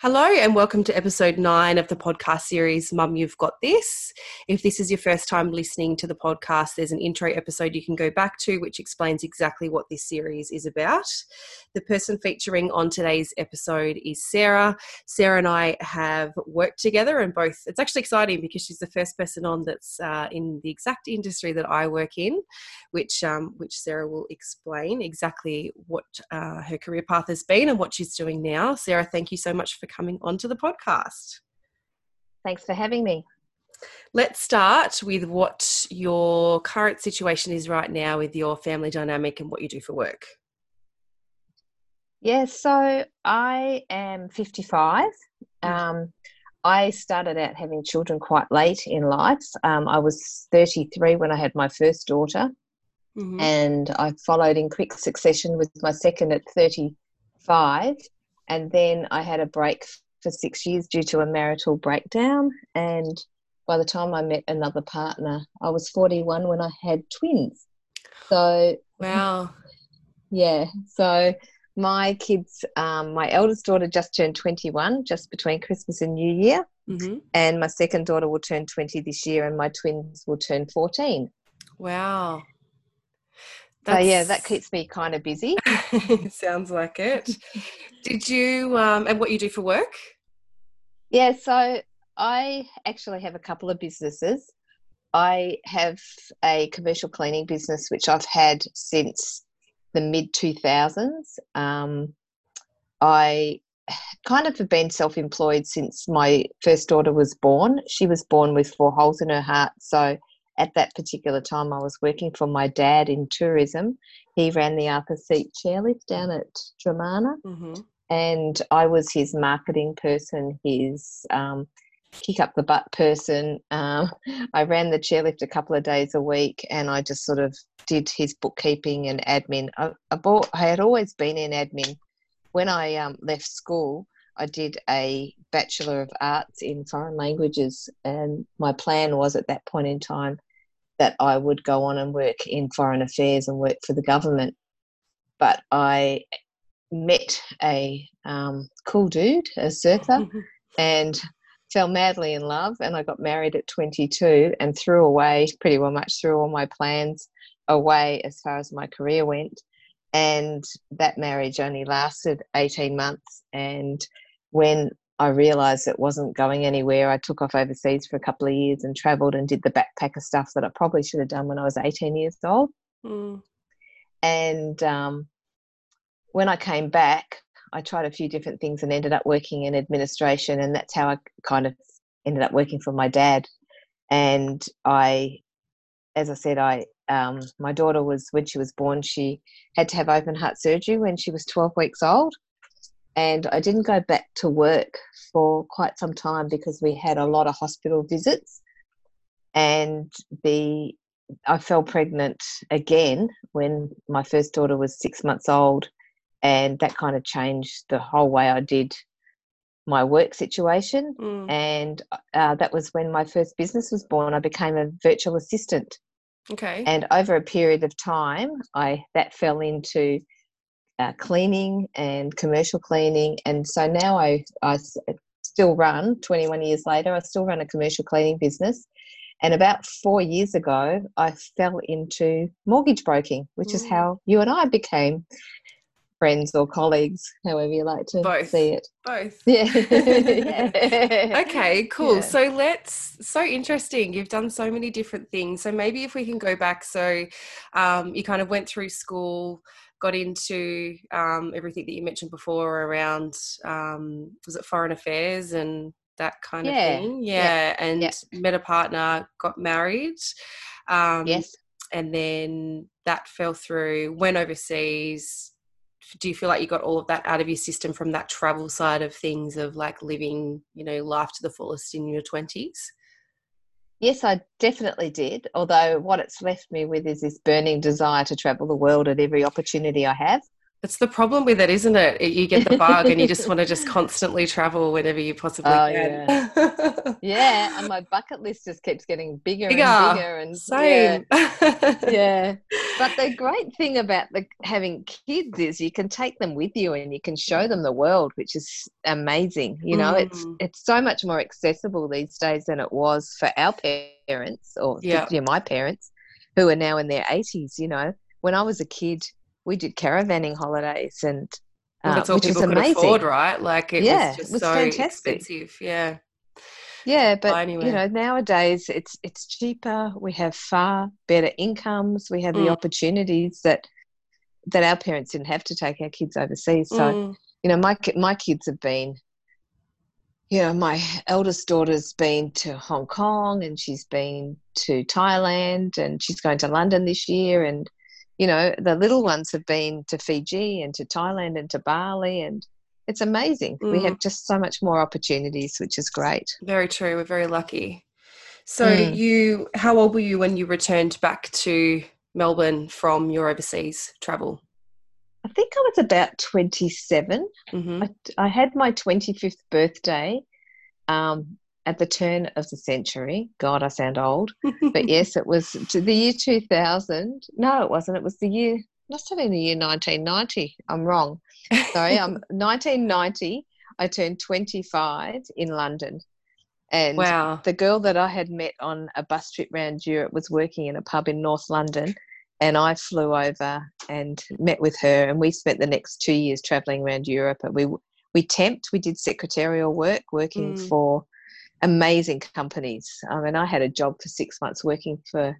Hello, and welcome to episode nine of the podcast series Mum, You've Got This. If this is your first time listening to the podcast, there's an intro episode you can go back to which explains exactly what this series is about. The person featuring on today's episode is Sarah. Sarah and I have worked together, and both, it's actually exciting because she's the first person on that's uh, in the exact industry that I work in, which, um, which Sarah will explain exactly what uh, her career path has been and what she's doing now. Sarah, thank you so much for coming onto the podcast. Thanks for having me. Let's start with what your current situation is right now with your family dynamic and what you do for work. Yeah, so I am 55. Mm. Um, I started out having children quite late in life. Um, I was 33 when I had my first daughter, mm-hmm. and I followed in quick succession with my second at 35 and then I had a break for six years due to a marital breakdown. And by the time I met another partner, I was 41 when I had twins. So, wow. Yeah. So, my kids, um, my eldest daughter just turned 21, just between Christmas and New Year. Mm-hmm. And my second daughter will turn 20 this year, and my twins will turn 14. Wow. That's... So yeah, that keeps me kind of busy. Sounds like it. Did you um, and what you do for work? Yeah, so I actually have a couple of businesses. I have a commercial cleaning business which I've had since the mid 2000s. Um, I kind of have been self employed since my first daughter was born. She was born with four holes in her heart, so at that particular time, I was working for my dad in tourism. He ran the Arthurs Seat chairlift down at Dromana, mm-hmm. and I was his marketing person, his um, kick up the butt person. Um, I ran the chairlift a couple of days a week, and I just sort of did his bookkeeping and admin. I, I, bought, I had always been in admin. When I um, left school, I did a Bachelor of Arts in Foreign Languages, and my plan was at that point in time that I would go on and work in foreign affairs and work for the government. But I met a um, cool dude, a surfer, and fell madly in love. And I got married at 22 and threw away, pretty well much threw all my plans away as far as my career went and that marriage only lasted 18 months and when I realized it wasn't going anywhere, I took off overseas for a couple of years and traveled and did the backpacker stuff that I probably should have done when I was 18 years old. Mm. And um, when I came back, I tried a few different things and ended up working in administration. And that's how I kind of ended up working for my dad. And I, as I said, I um, my daughter was when she was born, she had to have open heart surgery when she was 12 weeks old and I didn't go back to work for quite some time because we had a lot of hospital visits. And the I fell pregnant again when my first daughter was 6 months old. And that kind of changed the whole way I did my work situation. Mm. and uh, that was when my first business was born. I became a virtual assistant. Okay. And over a period of time I that fell into uh, cleaning and commercial cleaning. And so now I, I still run, 21 years later, I still run a commercial cleaning business. And about four years ago, I fell into mortgage broking, which mm. is how you and I became friends or colleagues, however you like to Both. see it. Both. Yeah. yeah. Okay, cool. Yeah. So let's, so interesting. You've done so many different things. So maybe if we can go back, so um, you kind of went through school, got into um, everything that you mentioned before around um, was it foreign affairs and that kind yeah. of thing yeah, yeah. and met a partner got married um, yes and then that fell through went overseas do you feel like you got all of that out of your system from that travel side of things of like living you know life to the fullest in your 20s Yes, I definitely did. Although what it's left me with is this burning desire to travel the world at every opportunity I have. It's the problem with it, isn't it? You get the bug and you just want to just constantly travel whenever you possibly oh, can. Yeah. yeah, and my bucket list just keeps getting bigger, bigger. and bigger. And same. Yeah. yeah. But the great thing about the, having kids is you can take them with you and you can show them the world, which is amazing. You know, mm. it's it's so much more accessible these days than it was for our parents or yeah. my parents who are now in their 80s. You know, when I was a kid, we did caravanning holidays and uh, that's all which people could amazing. afford, right? Like it yeah, was just it was so fantastic. expensive. Yeah. Yeah, but anyway. you know, nowadays it's it's cheaper. We have far better incomes. We have mm. the opportunities that that our parents didn't have to take our kids overseas. So, mm. you know, my my kids have been you know, my eldest daughter's been to Hong Kong and she's been to Thailand and she's going to London this year and you know, the little ones have been to Fiji and to Thailand and to Bali, and it's amazing. Mm. We have just so much more opportunities, which is great. Very true. We're very lucky. So, mm. you, how old were you when you returned back to Melbourne from your overseas travel? I think I was about 27. Mm-hmm. I, I, had my 25th birthday um, at the turn of the century. God, I sound old. but yes, it was to the year 2000. No, it wasn't. It was the year, must have been the year 1990. I'm wrong. Sorry, I'm 1990. I turned 25 in London. And wow. the girl that I had met on a bus trip around Europe was working in a pub in North London. And I flew over and met with her, and we spent the next two years traveling around Europe. And we we temped, we did secretarial work, working mm. for amazing companies. I mean, I had a job for six months working for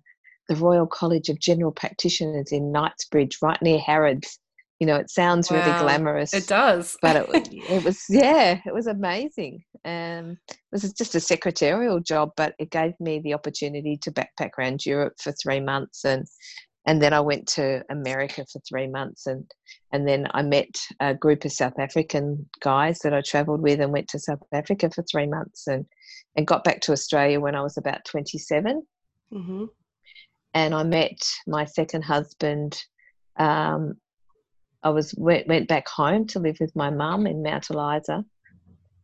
the Royal College of General Practitioners in Knightsbridge, right near Harrods. You know, it sounds wow. really glamorous. It does, but it, it was yeah, it was amazing. Um, it was just a secretarial job, but it gave me the opportunity to backpack around Europe for three months and and then I went to America for three months, and and then I met a group of South African guys that I travelled with, and went to South Africa for three months, and and got back to Australia when I was about twenty seven, mm mm-hmm. and I met my second husband. Um, I was went, went back home to live with my mum in Mount Eliza,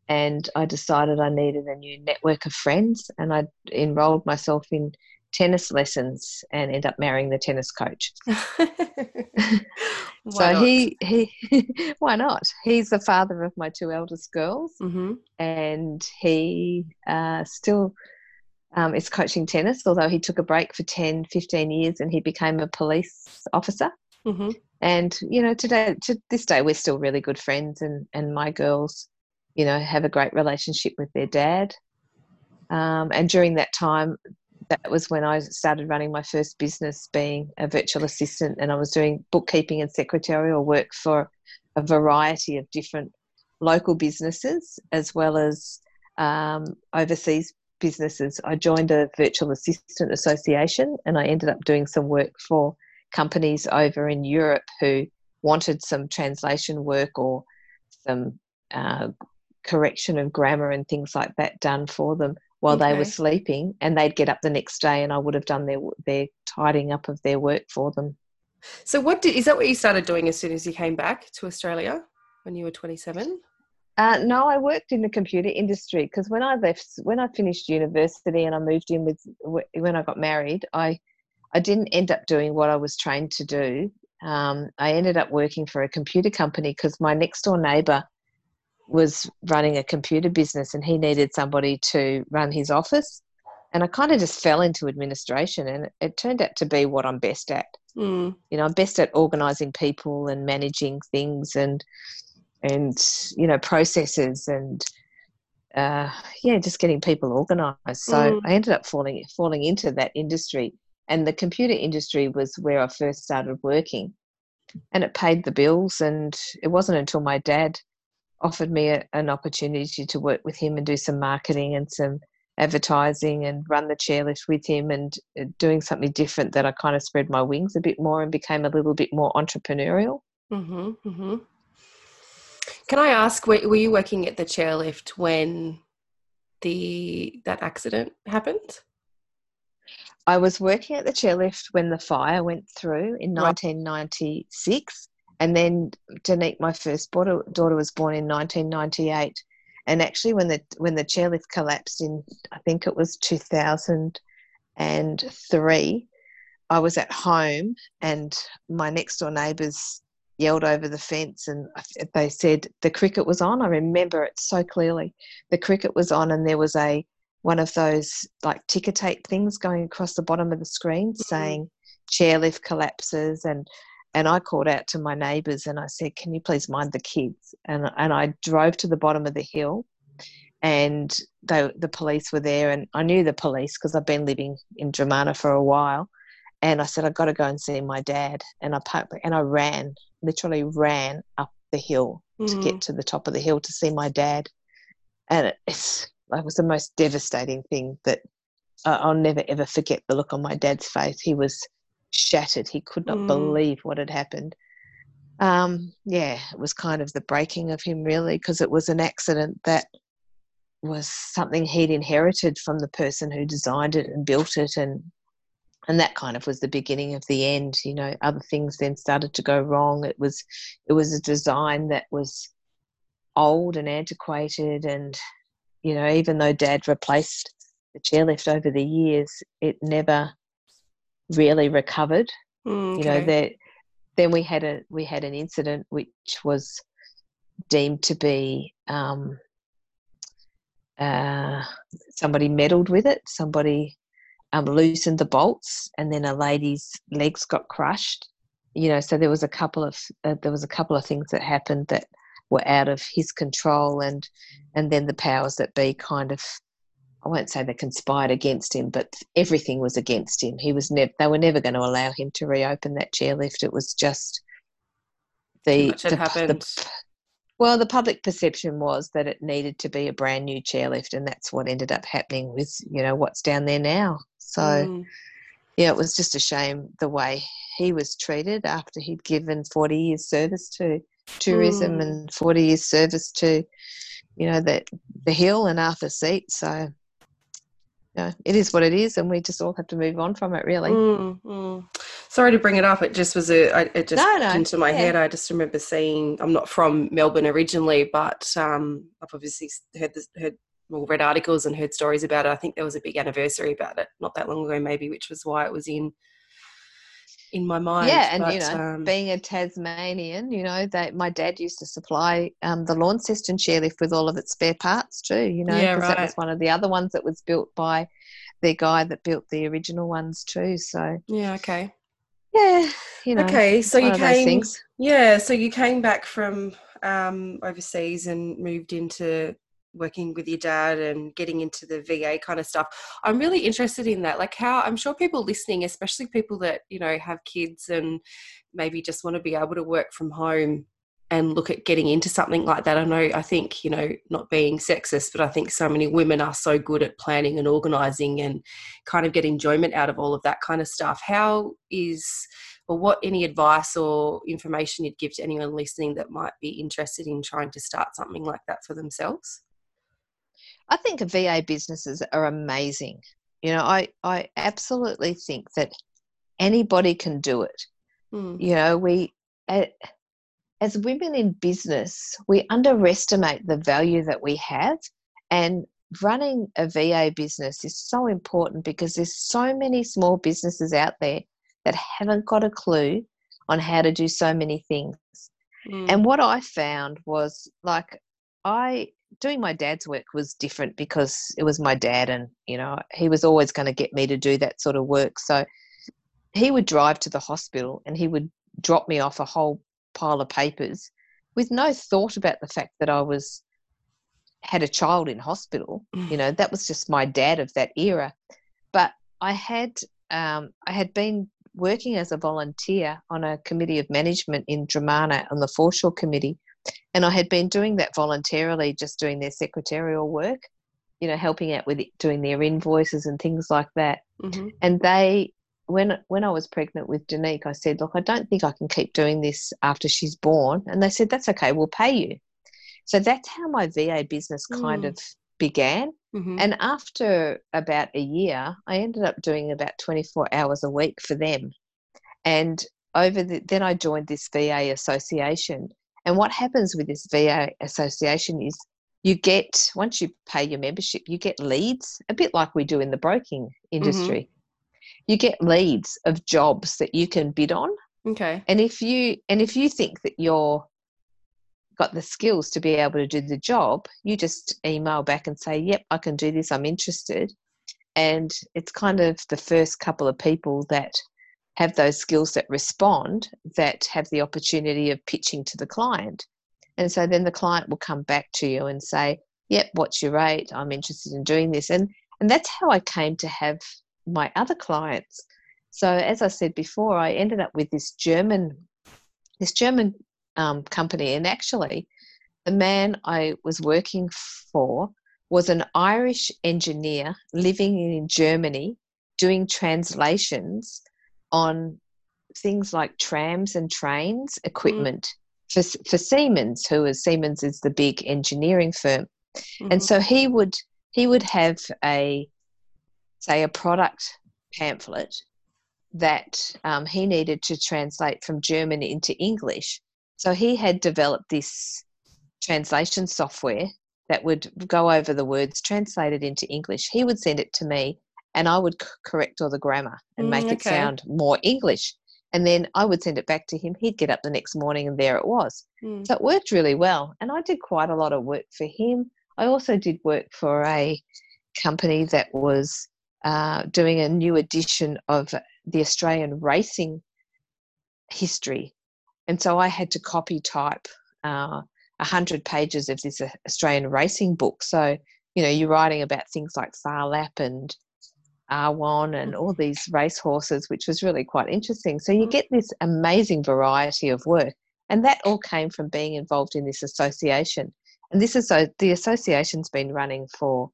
and I decided I needed a new network of friends, and I enrolled myself in tennis lessons and end up marrying the tennis coach. so not? he he why not? He's the father of my two eldest girls, mm-hmm. and he uh, still um, is coaching tennis. Although he took a break for 10, 15 years, and he became a police officer. Mm-hmm. And you know, today to this day, we're still really good friends, and and my girls, you know, have a great relationship with their dad. Um, and during that time, that was when I started running my first business, being a virtual assistant, and I was doing bookkeeping and secretarial work for a variety of different local businesses as well as um, overseas businesses. I joined a virtual assistant association, and I ended up doing some work for companies over in Europe who wanted some translation work or some uh, correction of grammar and things like that done for them while okay. they were sleeping and they'd get up the next day and I would have done their their tidying up of their work for them. So what did is that what you started doing as soon as you came back to Australia when you were 27? Uh, no, I worked in the computer industry because when I left, when I finished university and I moved in with when I got married, I I didn't end up doing what I was trained to do. Um, I ended up working for a computer company because my next door neighbour was running a computer business and he needed somebody to run his office. And I kind of just fell into administration and it turned out to be what I'm best at. Mm. You know, I'm best at organizing people and managing things and and you know processes and uh, yeah, just getting people organized. So mm. I ended up falling falling into that industry, and the computer industry was where I first started working, and it paid the bills. And it wasn't until my dad offered me a, an opportunity to work with him and do some marketing and some advertising and run the chairlift with him and uh, doing something different that I kind of spread my wings a bit more and became a little bit more entrepreneurial. Mm-hmm, mm-hmm. Can I ask, were, were you working at the chairlift when the that accident happened? I was working at the chairlift when the fire went through in 1996 and then Danique, my first daughter, daughter was born in 1998. And actually, when the when the chairlift collapsed in, I think it was 2003, I was at home, and my next door neighbours yelled over the fence, and they said the cricket was on. I remember it so clearly. The cricket was on, and there was a one of those like ticker tape things going across the bottom of the screen mm-hmm. saying chairlift collapses and and I called out to my neighbours and I said, "Can you please mind the kids?" And and I drove to the bottom of the hill, and they, the police were there, and I knew the police because I've been living in Dromana for a while, and I said, "I've got to go and see my dad," and I and I ran, literally ran up the hill mm. to get mm. to the top of the hill to see my dad, and it's it was the most devastating thing that I'll never ever forget the look on my dad's face. He was shattered. He could not mm. believe what had happened. Um, yeah, it was kind of the breaking of him, really, because it was an accident that was something he'd inherited from the person who designed it and built it, and and that kind of was the beginning of the end. You know, other things then started to go wrong. It was it was a design that was old and antiquated, and you know, even though Dad replaced the chairlift over the years, it never really recovered. Mm, You know, that then we had a we had an incident which was deemed to be um, uh, somebody meddled with it. Somebody um, loosened the bolts, and then a lady's legs got crushed. You know, so there was a couple of uh, there was a couple of things that happened that were out of his control, and and then the powers that be kind of I won't say they conspired against him, but everything was against him. He was never. They were never going to allow him to reopen that chairlift. It was just the, the, the, well, the public perception was that it needed to be a brand new chairlift, and that's what ended up happening with you know what's down there now. So, mm. yeah, it was just a shame the way he was treated after he'd given forty years service to tourism mm. and forty years service to you know the the hill and Arthurs Seat. So know, it is what it is, and we just all have to move on from it, really. Mm, mm. Sorry to bring it up. It just was a. It just no, no, into my yeah. head. I just remember seeing. I'm not from Melbourne originally, but um, I've obviously heard this, heard well, read articles and heard stories about it. I think there was a big anniversary about it not that long ago, maybe, which was why it was in in my mind. Yeah, and but, you know, um, being a Tasmanian, you know, that my dad used to supply um, the Launceston chairlift with all of its spare parts too. You know, because yeah, right. that was one of the other ones that was built by the guy that built the original ones too. So yeah, okay. Yeah, you know. Okay, so you came. Yeah, so you came back from um, overseas and moved into working with your dad and getting into the VA kind of stuff. I'm really interested in that. Like how I'm sure people listening, especially people that, you know, have kids and maybe just want to be able to work from home and look at getting into something like that. I know I think, you know, not being sexist, but I think so many women are so good at planning and organizing and kind of get enjoyment out of all of that kind of stuff. How is or what any advice or information you'd give to anyone listening that might be interested in trying to start something like that for themselves? I think VA businesses are amazing. You know, I, I absolutely think that anybody can do it. Mm. You know, we, as women in business, we underestimate the value that we have. And running a VA business is so important because there's so many small businesses out there that haven't got a clue on how to do so many things. Mm. And what I found was like, I doing my dad's work was different because it was my dad and you know he was always going to get me to do that sort of work. So he would drive to the hospital and he would drop me off a whole pile of papers with no thought about the fact that I was had a child in hospital. You know that was just my dad of that era. But I had um, I had been working as a volunteer on a committee of management in Dromana on the foreshore committee and I had been doing that voluntarily, just doing their secretarial work, you know, helping out with doing their invoices and things like that. Mm-hmm. And they, when when I was pregnant with Danique, I said, look, I don't think I can keep doing this after she's born. And they said, that's okay, we'll pay you. So that's how my VA business kind mm. of began. Mm-hmm. And after about a year, I ended up doing about 24 hours a week for them. And over the then I joined this VA association. And what happens with this VA association is you get once you pay your membership, you get leads, a bit like we do in the broking Mm-hmm. industry. You get leads of jobs that you can bid on. Okay. And if you and if you think that you're got the skills to be able to do the job, you just email back and say, "Yep, I can do this. I'm interested." And it's kind of the first couple of people that have those skills that respond that have the opportunity of pitching to the client. And so then the client will come back to you and say, "Yep, what's your rate? I'm interested in doing this." And and that's how I came to have my other clients. So as I said before, I ended up with this German this German um, company, and actually, the man I was working for was an Irish engineer living in Germany, doing translations on things like trams and trains equipment for for Siemens, who is Siemens is the big engineering firm, and Mhm. so he would he would have a say a product pamphlet that um, he needed to translate from German into English. So he had developed this translation software that would go over the words translated into English. He would send it to me, and I would c- correct all the grammar and Mm, make it sound more English. And then I would send it back to him. He'd get up the next morning, and there it was. Mm. So it worked really well. And I did quite a lot of work for him. I also did work for a company that was uh, doing a new edition of the Australian racing history. And so I had to copy type uh, a hundred pages of this uh, Australian racing book. So, you know, you're writing about things like Phar Lap and R1 and all these race horses, which was really quite interesting. So you Mm. get this amazing variety of work. And that all came from being involved in this association. And this is so the association's been running for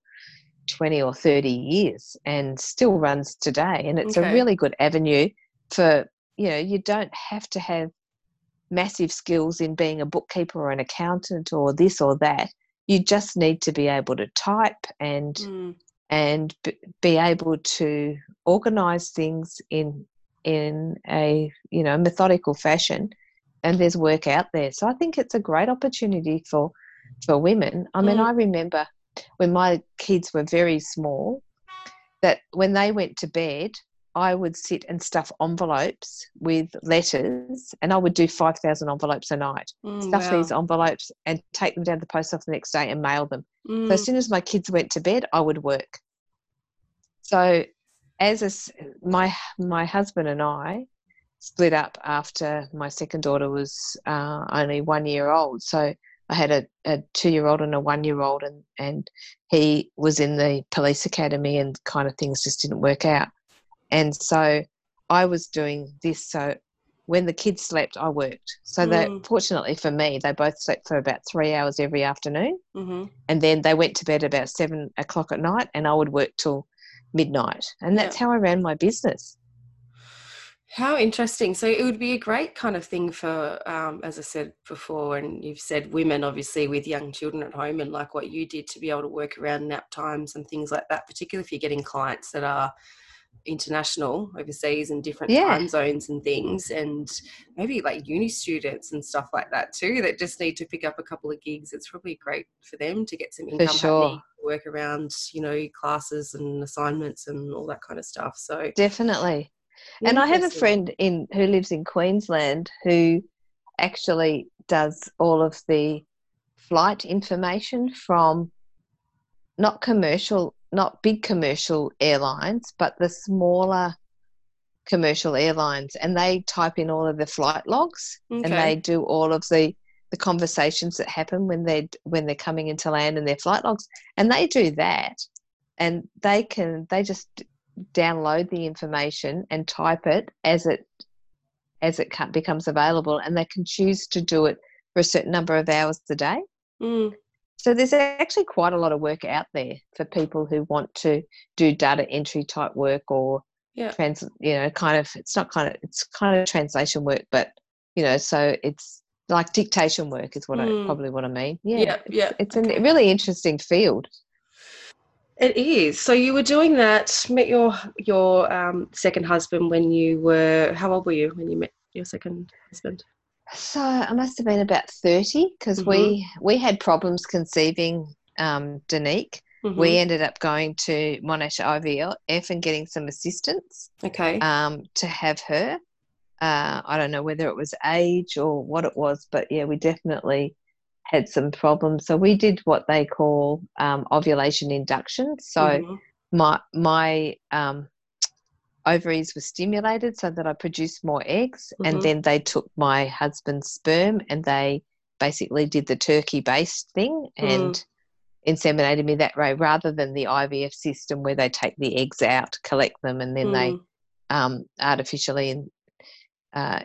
20 or 30 years and still runs today. And it's Okay. a really good avenue for, you know, you don't have to have massive skills in being a bookkeeper or an accountant or this or that. You just need to be able to type and Mm. And be able to organize things in in a you know methodical fashion and there's work out there so i think it's a great opportunity for for women i mean Mm. i remember when my kids were very small that when they went to bed i would sit and stuff envelopes with letters and i would do 5000 envelopes a night Mm, stuff wow. these envelopes and take them down to the post office the next day and mail them Mm. so as soon as my kids went to bed, I would work. So, as a my my husband and I split up after my second daughter was uh, only one year old. So I had a, a two year old and a one year old, and and he was in the police academy, and kind of things just didn't work out. And so I was doing this. So when the kids slept, I worked. So that Mm. fortunately for me, they both slept for about three hours every afternoon Mhm. and then they went to bed about seven o'clock at night and i would work till midnight and that's how i ran my business How interesting. So it would be a great kind of thing for, um, as I said before, and you've said women obviously with young children at home and like what you did to be able to work around nap times and things like that, particularly if you're getting clients that are international overseas and different Yeah. time zones and things and maybe like uni students and stuff like that too that just need to pick up a couple of gigs it's probably great for them to get some income sure. work around you know classes and assignments and all that kind of stuff so definitely and i have a friend in who lives in queensland who actually does all of the flight information from not commercial not big commercial airlines but the smaller commercial airlines and they type in all of the flight logs and they do all of the the conversations that happen when they when they're coming into land and their flight logs and they do that. And they can they just download the information and type it as it as it becomes available and they can choose to do it for a certain number of hours a day. Mm, so there's actually quite a lot of work out there for people who want to do data entry type work or yeah trans you know kind of it's not kind of it's kind of translation work but you know so it's like dictation work is what Mm. i probably what i mean yeah Yeah, it's, it's okay. a really interesting field It is. So you were doing that. Met your your um, second husband when you were how old were you when you met your second husband? So I must have been about 30 because Mhm. we we had problems conceiving um, Danique. Mhm. We ended up going to Monash IVF and getting some assistance okay. um, to have her. Uh, I don't know whether it was age or what it was, but yeah, we definitely had some problems. So we did what they call um, ovulation induction. So Mhm. my my um, ovaries were stimulated so that I produced more eggs, Mhm. and then they took my husband's sperm and they basically did the turkey based thing and inseminated me that way rather than the IVF system where they take the eggs out, collect them, and then they Mm. um, artificially uh,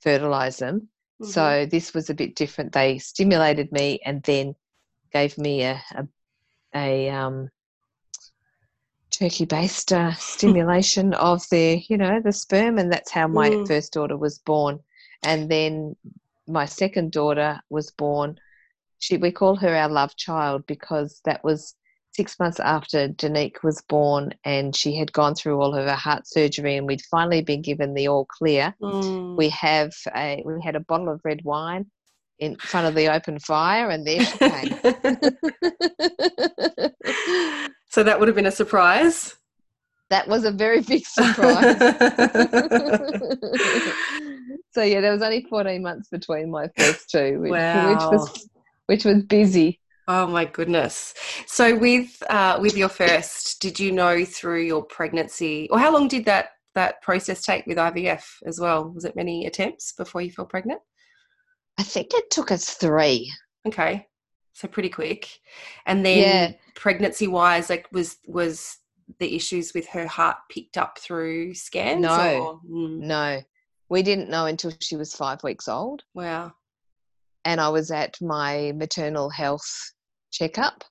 fertilize them. Mhm. So this was a bit different. They stimulated me and then gave me a a, a um, turkey based uh, stimulation of the you know the sperm, and that's how my Mm. first daughter was born. And then my second daughter was born. She we call her our love child because that was six months after Danique was born, and she had gone through all of her heart surgery, and we'd finally been given the all clear Mm. we have a we had a bottle of red wine in front of the open fire and there she came so that would have been a surprise. that was a very big surprise so yeah there was only 14 months between my first two which, which was which was busy Oh my goodness! So with uh, with your first, did you know through your pregnancy, or how long did that that process take with IVF as well? Was it many attempts before you fell pregnant? i think it took us three Okay, so pretty quick. And then Yeah. pregnancy wise, like was was the issues with her heart picked up through scans? No. or- Mm, no we didn't know until she was five weeks old wow. and I was at my maternal health checkup,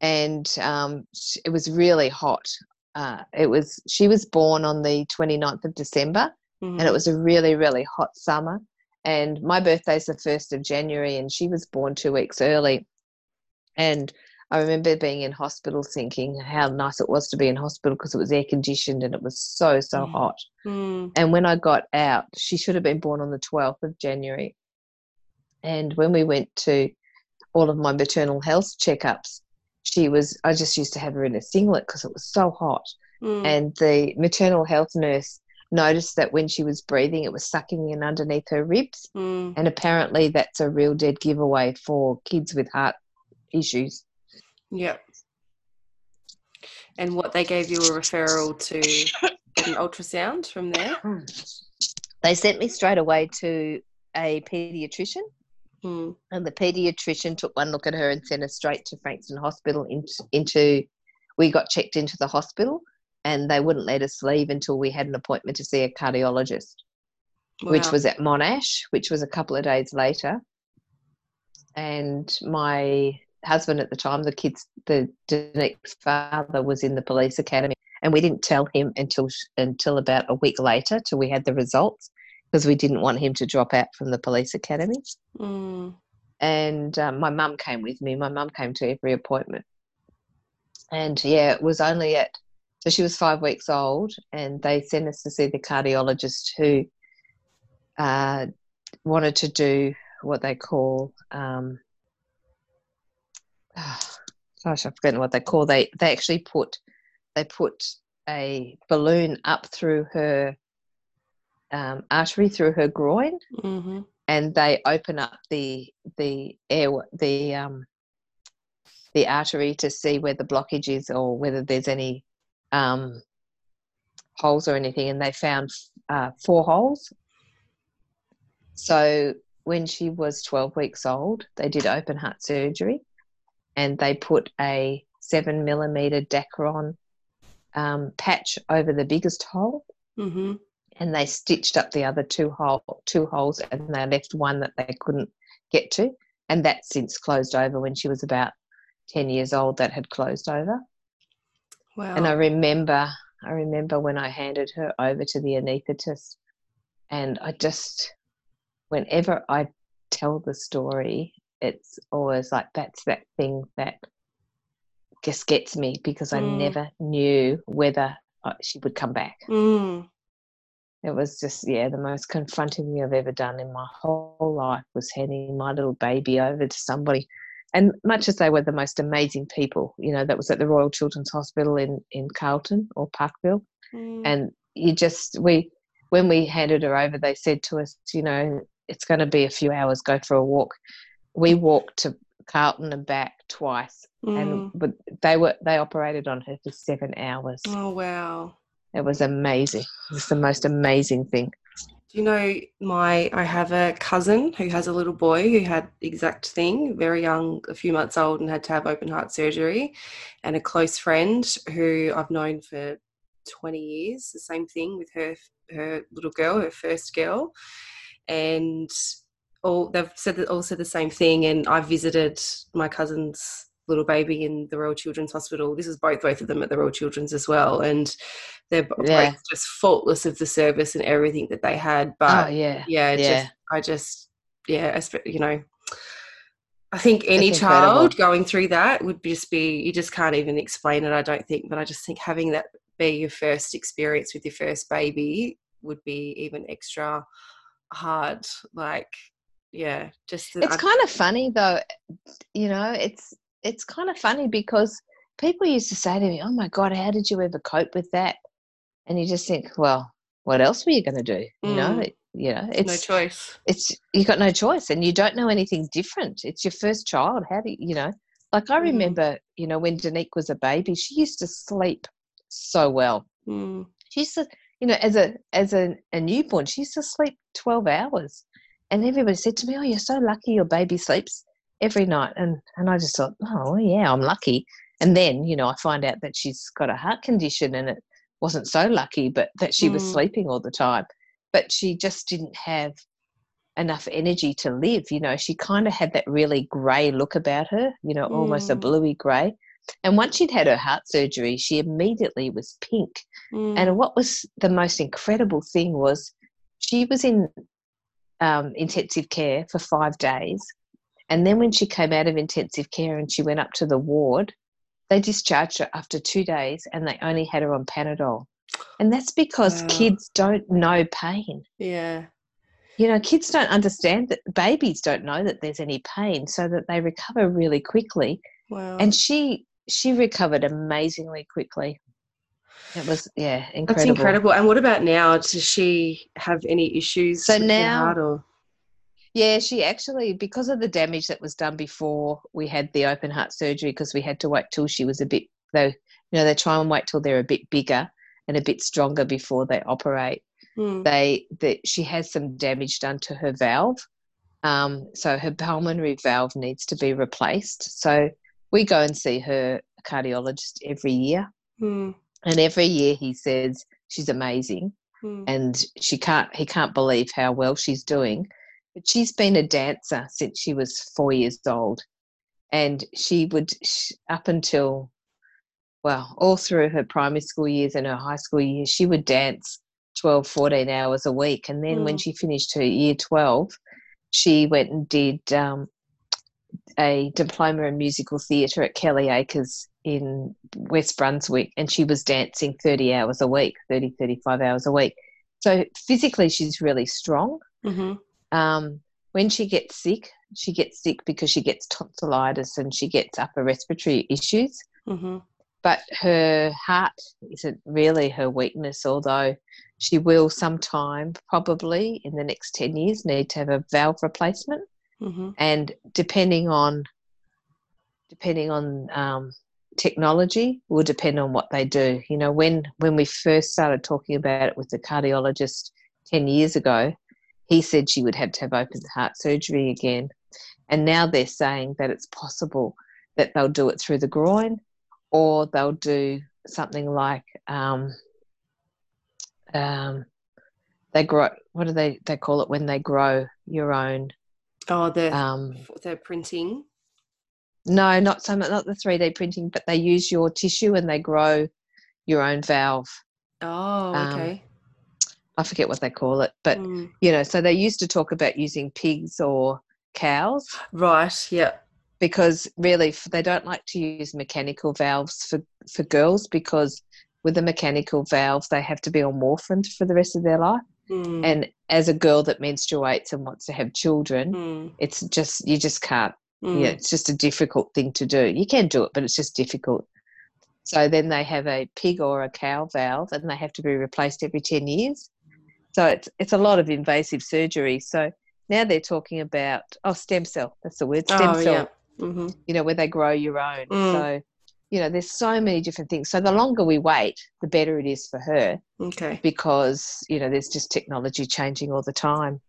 and um, it was really hot. Uh, it was she was born on the 29th of December, and it Mhm. was a really really hot summer. And my birthday's the first of January, and she was born two weeks early. And I remember being in hospital, thinking how nice it was to be in hospital because it was air conditioned and it was so so Mm. hot. Mm, And when I got out, she should have been born on the 12th of January. And when we went to all of my maternal health checkups, she was, I just used to have her in a singlet because it was so hot. mm, And the maternal health nurse noticed that when she was breathing, it was sucking in underneath her ribs. mm. And apparently, that's a real dead giveaway for kids with heart issues. Yep. And what they gave you a referral to get an ultrasound from there? They sent me straight away to a pediatrician Mm, And the paediatrician took one look at her and sent us straight to Frankston Hospital. Into, into we got checked into the hospital, and they wouldn't let us leave until we had an appointment to see a cardiologist, which was at Monash, which was a couple of days later. And my husband at the time, the kids, the Danique's father, was in the police academy, and we didn't tell him until until about a week later, till we had the results, because we didn't want him to drop out from the police academy. Mm, and um, my mum came with me. My mum came to every appointment, and yeah, it was only at so she was five weeks old, and they sent us to see the cardiologist who uh, wanted to do what they call um, gosh, I've forgotten what they call. They they actually put they put a balloon up through her um, artery through her groin hmm and they open up the the air the um the artery to see where the blockage is or whether there's any um holes or anything and they found uh, four holes. So when she was 12 weeks old they did open heart surgery and they put a seven millimeter dacron um, patch over the biggest hole. Hmm and they stitched up the other two hole two holes and they left one that they couldn't get to. And that's since closed over when she was about 10 years old that had closed over. Wow. and i remember i remember when i handed her over to the anesthetist and i just whenever i tell the story it's always like that's that thing that just gets me because i Mm. never knew whether uh, she would come back Mm. it was just yeah the most confronting thing i've ever done in my whole life was handing my little baby over to somebody and much as they were the most amazing people you know that was at the royal children's hospital in in carlton or parkville mm. and you just we when we handed her over they said to us you know it's going to be a few hours go for a walk we walked to carlton and back twice mm. and but they were they operated on her for seven hours oh wow it was amazing. It was the most amazing thing. Do you know my? I have a cousin who has a little boy who had the exact thing, very young, a few months old, and had to have open heart surgery, and a close friend who I've known for twenty years. The same thing with her, her little girl, her first girl, and all they've said that all said the same thing. And I visited my cousin's little baby in the Royal Children's Hospital. This is both both of them at the Royal Children's as well, and they're yeah. both just faultless of the service and everything that they had. But oh, yeah, yeah, yeah. Just, I just yeah, you know. I think any child going through that would just be you just can't even explain it. I don't think, but I just think having that be your first experience with your first baby would be even extra hard. Like, yeah, just it's kind of funny though. You know, it's it's kind of funny because people used to say to me, "Oh my God, how did you ever cope with that?" And you just think, well, what else were you going to do? You know, mm. you know, it's no choice. It's you got no choice, and you don't know anything different. It's your first child. How do you, you know? Like I mm. remember, you know, when Danique was a baby, she used to sleep so well. Mm. She used to, you know, as a as a, a newborn, she used to sleep twelve hours, and everybody said to me, "Oh, you're so lucky your baby sleeps every night. And and I just thought, oh yeah, I'm lucky. And then, you know, I find out that she's got a heart condition and it wasn't so lucky, but that she mm. was sleeping all the time. But she just didn't have enough energy to live. You know, she kind of had that really grey look about her, you know, mm. almost a mm. bluey grey. And once she'd had her heart surgery, she immediately was pink. Mm. And what was the most incredible thing was she was in um, intensive care for five days and then when she came out of intensive care and she went up to the ward, they discharged her after two days and they only had her on Panadol. And that's because wow. kids don't know pain. Yeah. You know, kids don't understand that babies don't know that there's any pain, so that they recover really quickly. Wow. And she she recovered amazingly quickly. It was yeah, incredible. That's incredible. And what about now? Does she have any issues? So now, yeah, she actually, because of the damage that was done before we had the open heart surgery, because we had to wait till she was a bit, though, you know, they try and wait till they're a bit bigger and a bit stronger before they operate. Hmm. They, that she has some damage done to her valve. Um, so her pulmonary valve needs to be replaced. So we go and see her cardiologist every year. Hmm. And every year he says she's amazing. Hmm. And she can't, he can't believe how well she's doing but she's been a dancer since she was four years old. And she would, up until, well, all through her primary school years and her high school years, she would dance 12, 14 hours a week. And then mm. when she finished her year 12, she went and did um, a diploma in musical theatre at Kelly Acres in West Brunswick. And she was dancing 30 hours a week, 30, 35 hours a week. So physically, she's really strong. Mm-hmm. Um, when she gets sick, she gets sick because she gets tonsillitis and she gets upper respiratory issues. Mm-hmm. But her heart isn't really her weakness, although she will sometime, probably in the next 10 years, need to have a valve replacement. Mm-hmm. And depending on depending on um, technology will depend on what they do. You know, when when we first started talking about it with the cardiologist 10 years ago, he said she would have to have open heart surgery again. And now they're saying that it's possible that they'll do it through the groin or they'll do something like um, um, they grow what do they they call it when they grow your own oh the um, they're printing no not so much not the 3d printing but they use your tissue and they grow your own valve oh um, okay um, I forget what they call it, but mm. you know, so they used to talk about using pigs or cows. Right. Yeah. Because really, they don't like to use mechanical valves for for girls because with the mechanical valves, they have to be on morphine for the rest of their life. Mm. And as a girl that menstruates and wants to have children, Mm. it's just you just can't. Mm. Yeah, it's just a difficult thing to do. You can do it, but it's just difficult. So then they have a pig or a cow valve, and they have to be replaced every ten years. So it's it's a lot of invasive surgery. So now they're talking about oh stem cell. That's the word stem oh, cell yeah. hmm you know, where they grow your own. Mm. So, you know, there's so many different things. So the longer we wait, the better it is for her Okay. because, you know, there's just technology changing all the time.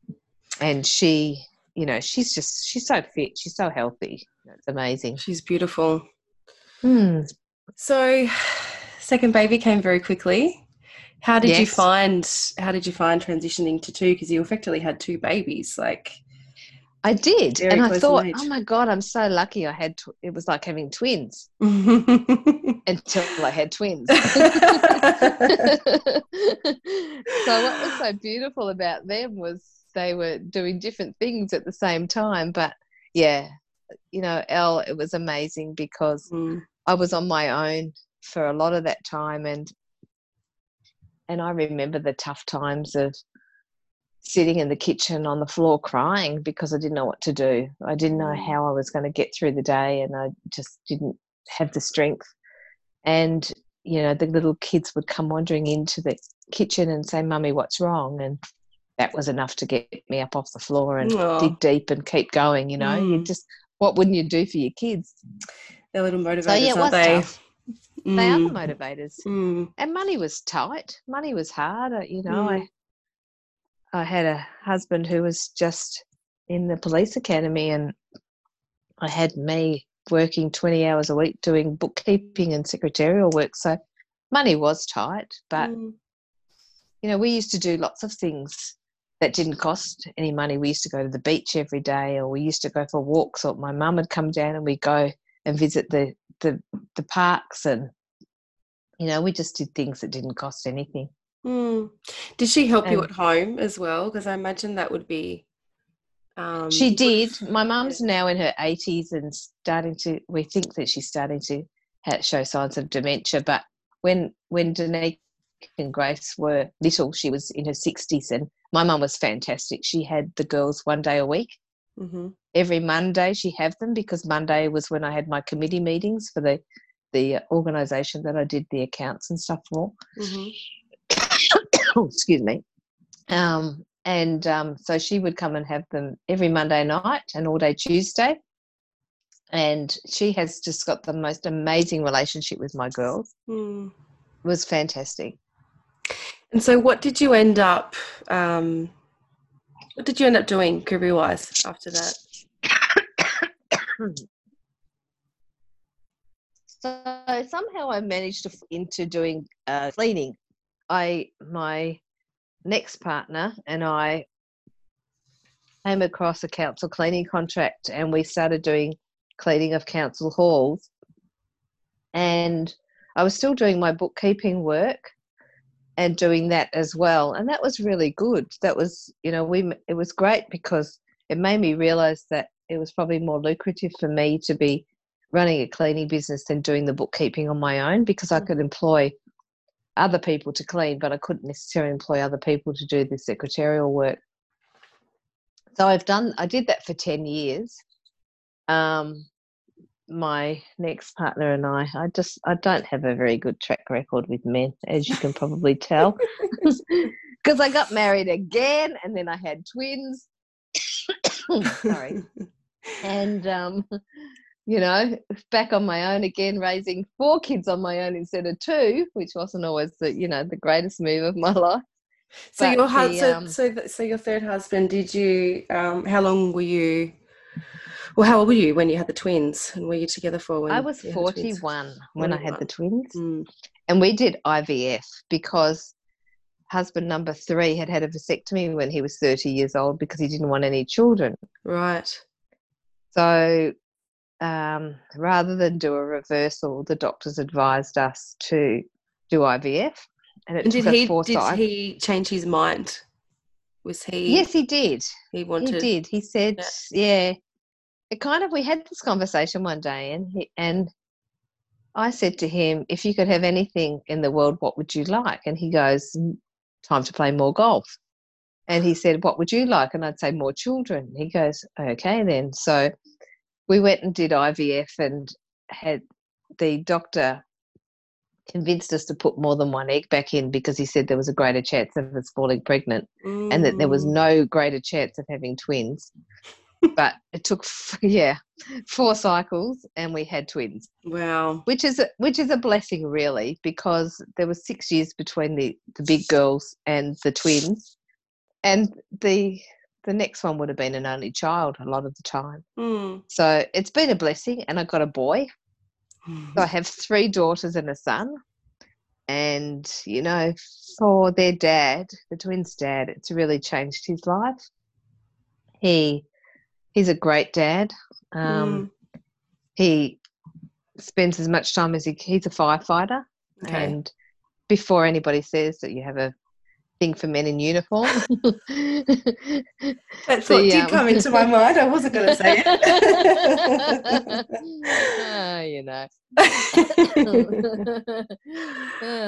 And she, you know, she's just, she's so fit. She's so healthy. It's amazing. She's beautiful. Hmm. So, second baby came very quickly. How did you find? How did you find transitioning to two? Because you effectively had two babies. Like, I did. Very and I thought, oh my God, I'm so lucky I had, tw- it was like having twins until I had twins. so what was so beautiful about them was they were doing different things at the same time but yeah you know elle it was amazing because Mm. i was on my own for a lot of that time and and i remember the tough times of sitting in the kitchen on the floor crying because i didn't know what to do i didn't know Mm. how i was going to get through the day and i just didn't have the strength and you know the little kids would come wandering into the kitchen and say mummy what's wrong and that was enough to get me up off the floor and Aw. dig deep and keep going you know you Mm. just what wouldn't you do for your kids They're little motivators, so yeah aren't they? tough they are the Mm. motivators Mm. and money was tight money was hard uh, you know Mm. i i had a husband who was just in the police academy and i had me working 20 hours a week doing bookkeeping and secretarial work so money was tight but Mm. you know, we used to do lots of things that didn't cost any money. We used to go to the beach every day, or we used to go for walks. Or my mum would come down and we'd go and visit the the, the parks, and you know, we just did things that didn't cost anything. Mm. Did she help you at home as well? Because I imagine that would be. Um, she did. My mum's now in her eighties and starting to. We think that she's starting to show signs of dementia. But when when Danique and Grace were little, she was in her sixties, and my mum was fantastic. She had the girls one day a week. Mhm. every Monday she have them because Monday was when I had my committee meetings for the the organisation that I did the accounts and stuff for. Mhm. oh, excuse me. Um, and um, so she would come and have them every Monday night and all day Tuesday. And she has just got the most amazing relationship with my girls. Mm. It was fantastic. And so, what did you end up? Um, what did you end up doing career wise after that? So somehow I managed to into doing uh, cleaning. I my next partner and I came across a council cleaning contract, and we started doing cleaning of council halls. And I was still doing my bookkeeping work and doing that as well, and that was really good. That was, you know, we it was great because it made me realize that it was probably more lucrative for me to be running a cleaning business than doing the bookkeeping on my own because I Mm. could employ other people to clean, but I couldn't necessarily employ other people to do the secretarial work. So I've done, I did that for 10 years. Um, my next partner and I, I just, I don't have a very good track record with men, as you can probably tell, because I got married again and then I had twins. Sorry and um, you know, back on my own again, raising four kids on my own instead of two, which wasn't always the you know the greatest move of my life. So But your hus- the, so, um, so so your third husband. Did you? Um, how long were you? Well, how old were you when you had the twins? And were you together for when I was you had the twins? forty-one when I had the twins, Mm. and we did IVF because husband number three had had a vasectomy when he was thirty years old because he didn't want any children. Right. So um, rather than do a reversal, the doctors advised us to do IVF, and it And did he? Did he change his mind? Was he? Yes, he did. He wanted. He did. He said, Yeah. yeah. It kind of we had this conversation one day and he and I said to him, if you could have anything in the world, what would you like? And he goes, "Mm, time to play more golf. And he said, what would you like? And I'd say, more children. He goes, okay, then. So we went and did IVF and had the doctor convinced us to put more than one egg back in because he said there was a greater chance of us falling pregnant and that there was Mm. no greater chance of having twins. But it took, yeah, four cycles and we had twins. Wow. which is a, which is a blessing really because there was six years between the the big girls and the twins. And the the next one would have been an only child a lot of the time. Mm. so it's been a blessing and i got a boy. So i have three daughters and a son. And you know for their dad the twins dad it's really changed his life. He he's a great dad. Um, he spends as much time as he he's a firefighter. Okay. and before anybody says that you have a thing for men in uniform That thought the, did um, come into my mind. I wasn't going to say it. Ah, you know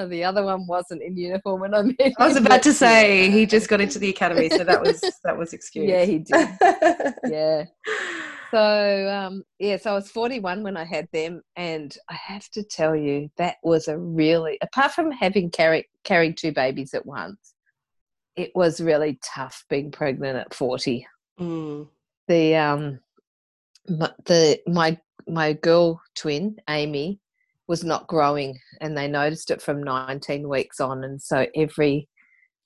the other one wasn't in uniform when i met I was him, about to say he just got into the academy, so that was that was excused. yeah he did yeah so um yeah so i was 41 when i had them and i have to tell you that was a really apart from having carry, carrying two babies at once it was really tough being pregnant at 40 Mm. the um my, the my my girl twin amy was not growing and they noticed it from 19 weeks on and so every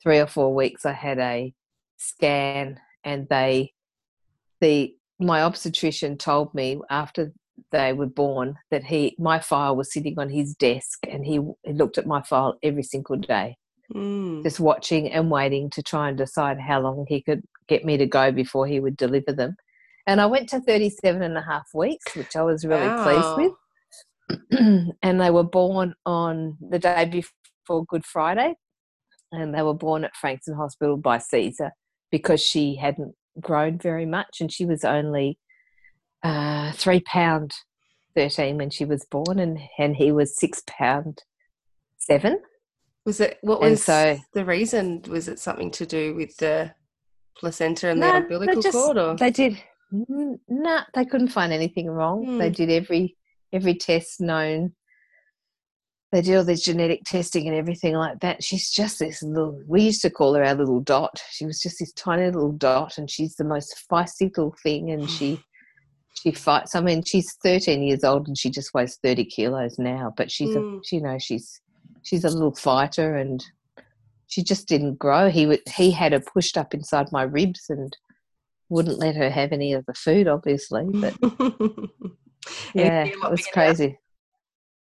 three or four weeks i had a scan and they the my obstetrician told me after they were born that he my file was sitting on his desk and he, he looked at my file every single day Mm. just watching and waiting to try and decide how long he could get me to go before he would deliver them. And I went to 37 and a half weeks, which I was really pleased with. and they were born on the day before Good Friday. And they were born at Frankston Hospital by Caesar because she hadn't grown very much and she was only uh, three pound 13 when she was born and, and he was six pound seven. Was it what was so- the reason? Was it something to do with the placenta and No, the they umbilical just- cord, or They did. No, nah, they couldn't find anything wrong. They Hmm. did every every test known. They did all this genetic testing and everything like that. She's just this little. We used to call her our little dot. She was just this tiny little dot, and she's the most feisty little thing. And she she fights. I mean, she's thirteen years old, and she just weighs thirty kilos now. But she's Hmm. a, you know, she's she's a little fighter, and she just didn't grow. He he had her pushed up inside my ribs and wouldn't let her have any of the food, obviously. But yeah, it was crazy.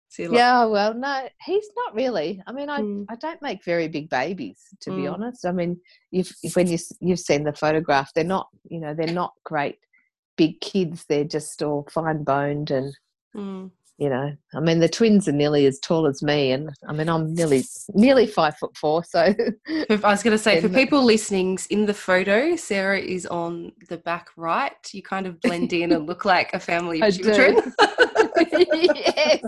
Is he a lot- Yeah, well, no, he's not really. I mean, I, Mm. I don't make very big babies, to be Mm. honest. I mean, you've when you you've seen the photograph, they're not, you know, they're not great big kids. They're just all fine boned and Mm. You know. I mean, the twins are nearly as tall as me, and I mean, I'm nearly nearly five foot four. So If- I was going to say, for people listening, in the photo, Sarah is on the back right. You kind of blend in and look like a family of children. yes,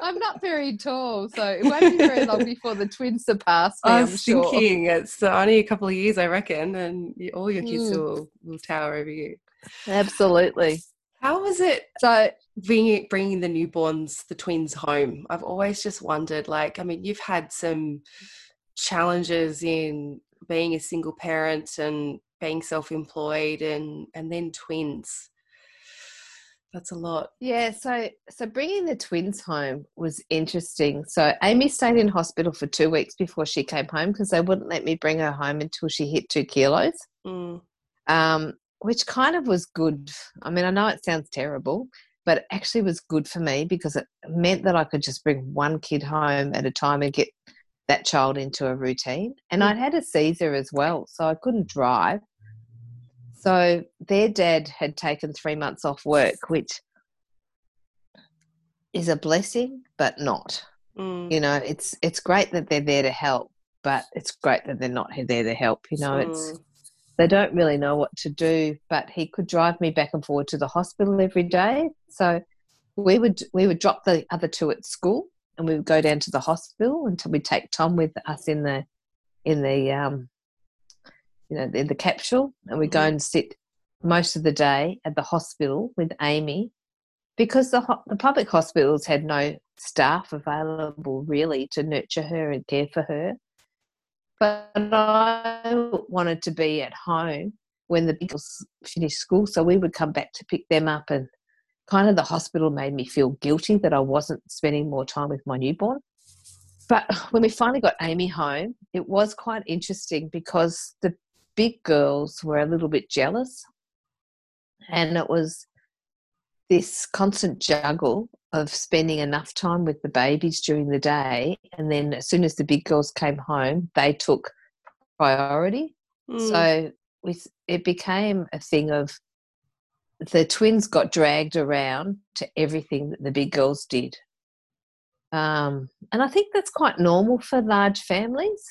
I'm not very tall, so it won't be very long before the twins surpass me. I I'm was sure. thinking it's only a couple of years, I reckon, and all your kids Mm. will, will tower over you. Absolutely. How was it So bringing bringing the newborns, the twins, home? I've always just wondered. Like, I mean, you've had some challenges in being a single parent and being self-employed, and and then twins. That's a lot. Yeah, so so bringing the twins home was interesting. So Amy stayed in hospital for two weeks before she came home because they wouldn't let me bring her home until she hit two kilos, Mm. um, which kind of was good. I mean, I know it sounds terrible, but it actually was good for me because it meant that I could just bring one kid home at a time and get that child into a routine. And Mm. I'd had a Caesar as well, so I couldn't drive. So their dad had taken three months off work, which is a blessing, but not. Mm. You know, it's it's great that they're there to help, but it's great that they're not there to help. You know, it's Mm. They don't really know what to do. But he could drive me back and forward to the hospital every day. So we would we would drop the other two at school and we would go down to the hospital until we take Tom with us in the in the um you know in the capsule and we go Mhm. and sit most of the day at the hospital with Amy because the ho- the public hospitals had no staff available really to nurture her and care for her but I wanted to be at home when the big girls finished school so we would come back to pick them up and kind of the hospital made me feel guilty that I wasn't spending more time with my newborn. But when we finally got Amy home, it was quite interesting because the big girls were a little bit jealous. And it was this constant juggle of spending enough time with the babies during the day. And then as soon as the big girls came home, they took priority. Mm. So it became a thing of the twins got dragged around to everything that the big girls did. Um, and I think that's quite normal for large families.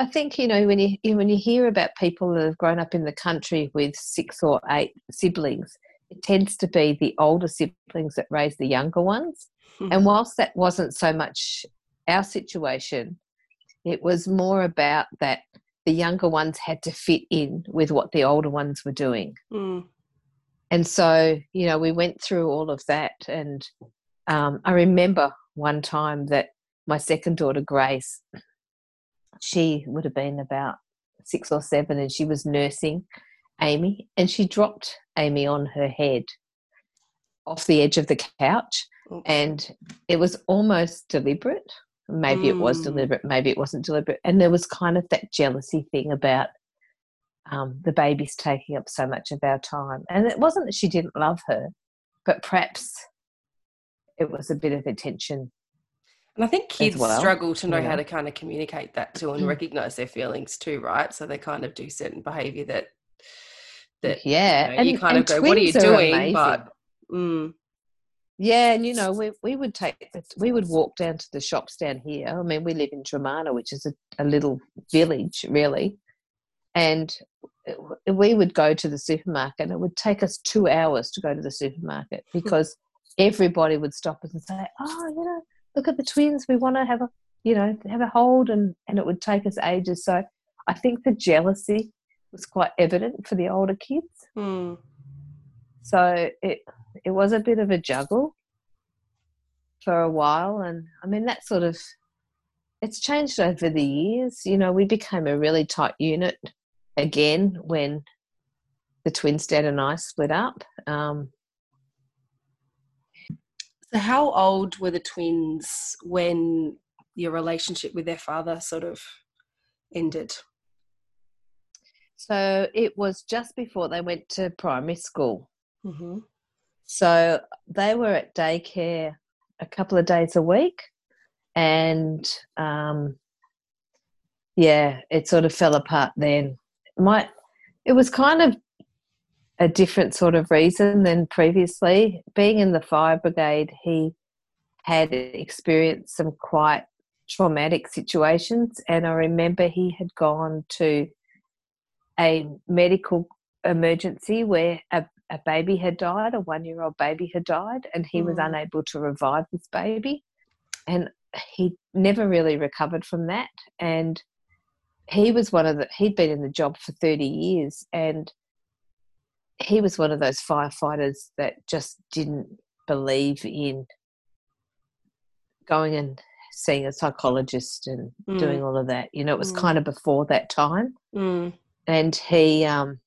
I think you know when you when you hear about people that have grown up in the country with six or eight siblings, it tends to be the older siblings that raise the younger ones. And whilst that wasn't so much our situation, it was more about that the younger ones had to fit in with what the older ones were doing. Mm. And so, you know, we went through all of that. And um, I remember one time that my second daughter, Grace, she would have been about six or seven, and she was nursing Amy, and she dropped Amy on her head off the edge of the couch. Oops. And it was almost deliberate. Maybe it was Mm. deliberate, maybe it wasn't deliberate. And there was kind of that jealousy thing about um, the baby's taking up so much of our time. And it wasn't that she didn't love her, but perhaps it was a bit of attention. And I think kids well, struggle to know yeah. how to kind of communicate that to and recognize their feelings too, right? So they kind of do certain behavior that that yeah, you, know, you kind of go, "What are you doing?" amazing. But mm, Yeah, and you know, we we would take we would walk down to the shops down here. I mean, we live in Dromana, which is a, a little village, really, and we would go to the supermarket. and It would take us two hours to go to the supermarket because everybody would stop us and say, "Oh, you know, look at the twins. We want to have a, you know, have a hold," and and it would take us ages. So, I think the jealousy was quite evident for the older kids. mm, So it it was a bit of a juggle for a while, and I mean that sort of it's changed over the years. You know, we became a really tight unit again when the twins dad and I split up. Um, so how old were the twins when your relationship with their father sort of ended? So it was just before they went to primary school. Mm-hmm. So they were at daycare a couple of days a week, and um, yeah, it sort of fell apart then. My, it was kind of a different sort of reason than previously. Being in the fire brigade, he had experienced some quite traumatic situations, and I remember he had gone to a medical emergency where a, a baby had died, a one year old baby had died, and he was Mm. unable to revive this baby. And he never really recovered from that. And he was one of the, he'd been in the job for 30 years, and he was one of those firefighters that just didn't believe in going and seeing a psychologist and Mm. doing all of that. You know, it was Mm. kind of before that time Mm, and he um,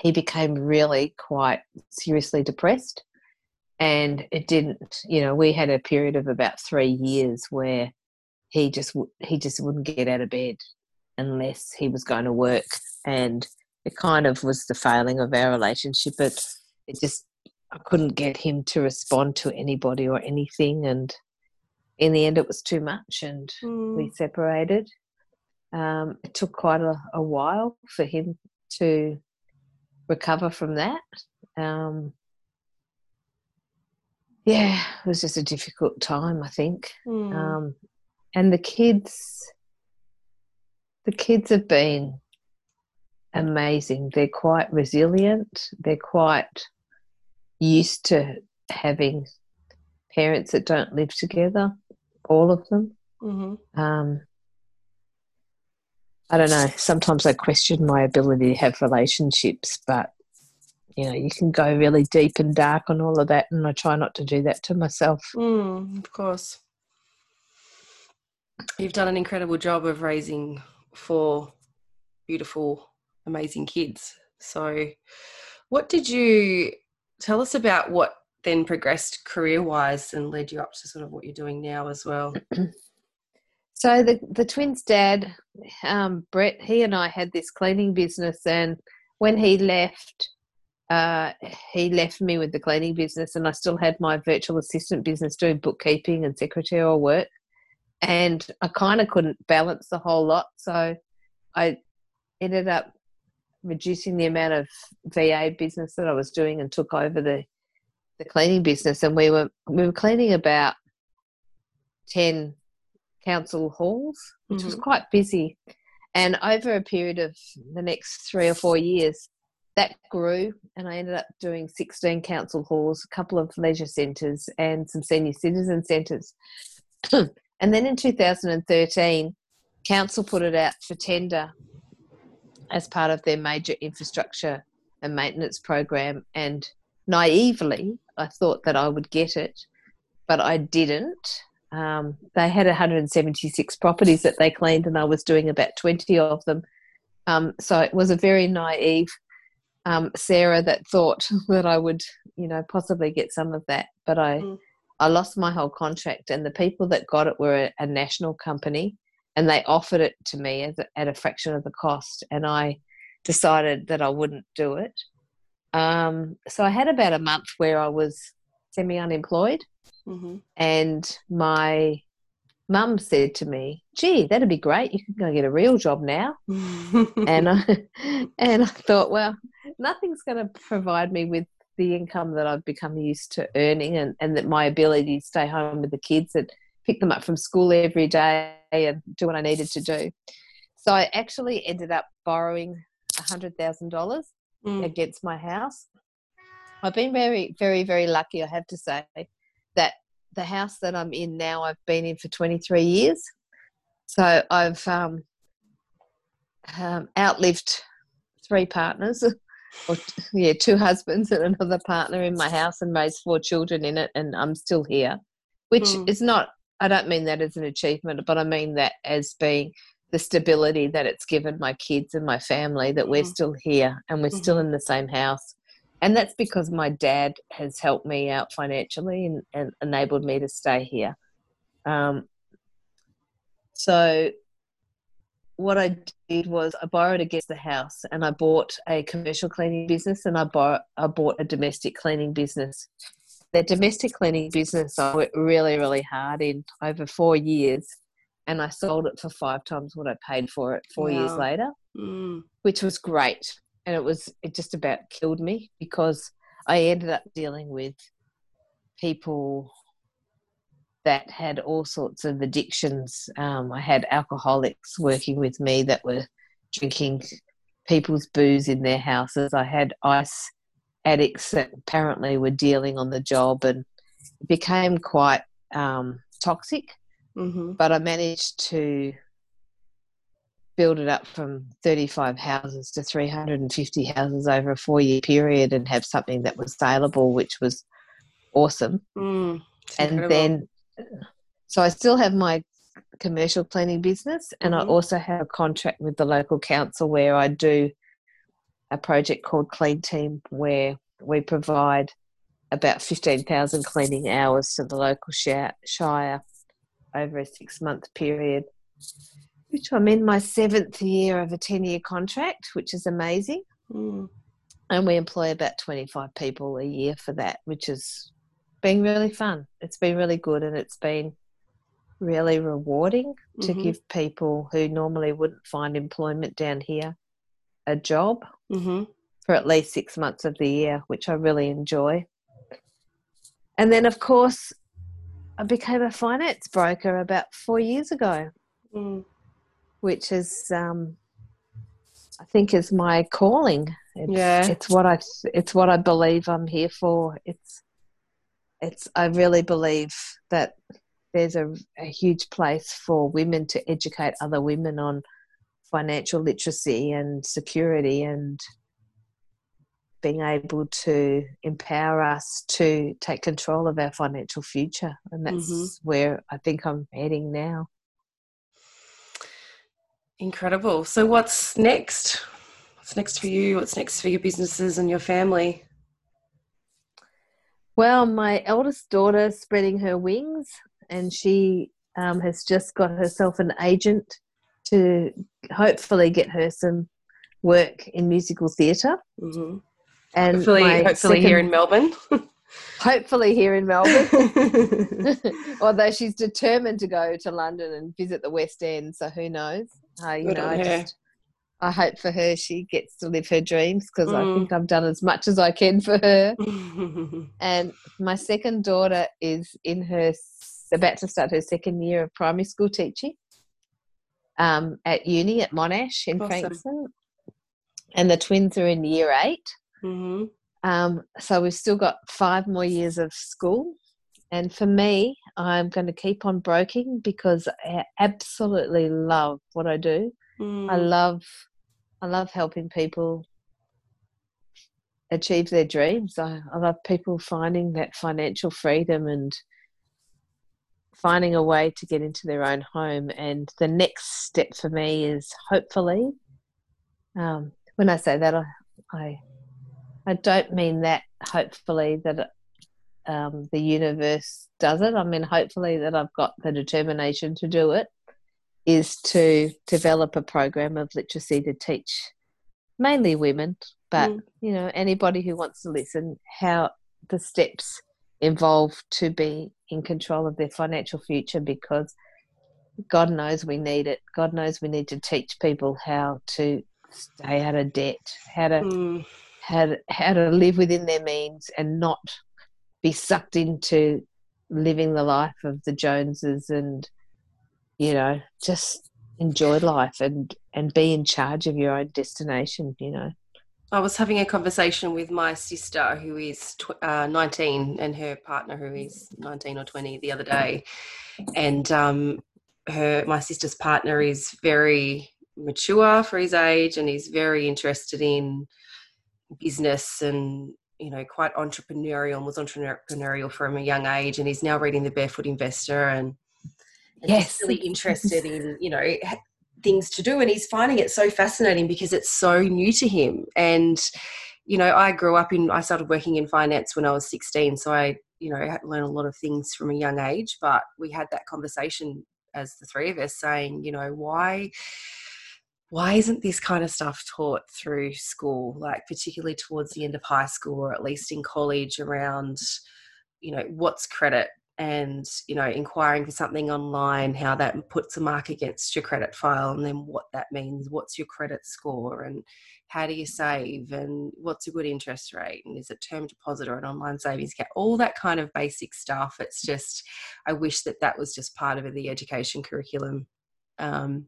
he became really quite seriously depressed. And it didn't you know we had a period of about three years where he just he just wouldn't get out of bed unless he was going to work. And it kind of was the failing of our relationship but it just i couldn't get him to respond to anybody or anything. And in the end it was too much and mm, we separated. Um, it took quite a, a while for him to recover from that. Um, yeah, it was just a difficult time, I think. mm. Um, and the kids, the kids have been amazing. They're quite resilient. They're quite used to having parents that don't live together, all of them. Mm-hmm. Um, I don't know. Sometimes I question my ability to have relationships, but you know, you can go really deep and dark on all of that, and I try not to do that to myself. Mm, of course. You've done an incredible job of raising four beautiful, amazing kids. So, what did you tell us about what then progressed career wise and led you up to sort of what you're doing now as well? So the the twins' dad, um, Brett, he and I had this cleaning business, and when he left, uh, he left me with the cleaning business, and I still had my virtual assistant business doing bookkeeping and secretarial work, and I kind of couldn't balance the whole lot, so I ended up reducing the amount of VA business that I was doing and took over the the cleaning business, and we were we were cleaning about ten council halls, which was Mhm. quite busy. And over a period of the next three or four years, that grew, and I ended up doing 16 council halls, a couple of leisure centres, and some senior citizen centres. and then in 2013, council put it out for tender as part of their major infrastructure and maintenance program. And naively, I thought that I would get it, but I didn't. Um, they had 176 properties that they cleaned, and I was doing about 20 of them. Um, so it was a very naive um, Sarah that thought that I would, you know, possibly get some of that. But I, Mm. I lost my whole contract, and the people that got it were a, a national company, and they offered it to me as a, at a fraction of the cost, and I decided that I wouldn't do it. Um, so I had about a month where I was semi-unemployed Mm-hmm. and my mum said to me, "Gee, that'd be great. You can go get a real job now." and I and I thought, well, nothing's going to provide me with the income that I've become used to earning, and and that my ability to stay home with the kids and pick them up from school every day and do what I needed to do. So I actually ended up borrowing a hundred thousand dollars Mm. against my house. I've been very, very, very lucky, I have to say, that the house that I'm in now, I've been in for 23 years. So I've um, um, outlived three partners, or yeah, two husbands and another partner in my house, and raised four children in it, and I'm still here, which Mm. is not. I don't mean that as an achievement, but I mean that as being the stability that it's given my kids and my family that we're Mhm. still here and we're still in the same house. And that's because my dad has helped me out financially and, and enabled me to stay here. Um, so, what I did was I borrowed against the house and I bought a commercial cleaning business and I, bought I bought a domestic cleaning business. The domestic cleaning business I worked really, really hard in over four years and I sold it for five times what I paid for it four years later, Mm. which was great. And it was it just about killed me because I ended up dealing with people that had all sorts of addictions. Um, I had alcoholics working with me that were drinking people's booze in their houses. I had ice addicts that apparently were dealing on the job and it became quite um, toxic Mm-hmm. but I managed to build it up from 35 houses to 350 houses over a four year period and have something that was saleable, which was awesome. Mm. And incredible. then, so I still have my commercial cleaning business, and I Mhm. also have a contract with the local council where I do a project called Clean Team, where we provide about 15,000 cleaning hours to the local shire, shire over a six month period, which I'm in my seventh year of a 10 year contract, which is amazing. Mm. And we employ about 25 people a year for that, which has been really fun. It's been really good and it's been really rewarding to Mhm. give people who normally wouldn't find employment down here a job Mm-hmm. for at least six months of the year, which I really enjoy. And then, of course, I became a finance broker about four years ago, Mm. Which is, um, I think, is my calling. It's, Yeah. it's what I it's what I believe I'm here for. It's it's I really believe that there's a, a huge place for women to educate other women on financial literacy and security and being able to empower us to take control of our financial future. And that's mm-hmm. where I think I'm heading now. Incredible. So, what's next? What's next for you? What's next for your businesses and your family? Well, my eldest daughter spreading her wings, and she um, has just got herself an agent to hopefully get her some work in musical theater mm-hmm. And hopefully, hopefully second, here in Melbourne. hopefully here in Melbourne. Although she's determined to go to London and visit the West End, so who knows? Uh, you Good know, I just I hope for her she gets to live her dreams because mm. I think I've done as much as I can for her. and my second daughter is in her about to start her second year of primary school teaching um, at uni at Monash in awesome. Frankston. And the twins are in year eight. Mm-hmm. Um, so we've still got five more years of school. And for me, I'm going to keep on broking because I absolutely love what I do. Mm. I love, I love helping people achieve their dreams. I, I love people finding that financial freedom and finding a way to get into their own home. And the next step for me is hopefully, um, when I say that, I, I I don't mean that hopefully that um, the universe does it. I mean, hopefully that I've got the determination to do it is to develop a program of literacy to teach mainly women, but mm. you know, anybody who wants to listen, how the steps involved to be in control of their financial future because God knows we need it. God knows we need to teach people how to stay out of debt, how to mm how to, how to live within their means and not be sucked into living the life of the Joneses and you know just enjoy life and and be in charge of your own destination you know. I was having a conversation with my sister who is tw- uh, 19 and her partner who is 19 or 20 the other day. And um, her my sister's partner is very mature for his age and he's very interested in business and you know quite entrepreneurial and was entrepreneurial from a young age and he's now reading the barefoot investor and, and yes. really interested in you know things to do and he's finding it so fascinating because it's so new to him. And you know i grew up in i started working in finance when i was 16 so i you know had to learn a lot of things from a young age but we had that conversation as the three of us saying you know why why isn't this kind of stuff taught through school like particularly towards the end of high school or at least in college around you know what's credit and you know inquiring for something online how that puts a mark against your credit file and then what that means what's your credit score and how do you save and what's a good interest rate and is it term deposit or an online savings account? All that kind of basic stuff. It's just i wish that that was just part of the education curriculum. Um,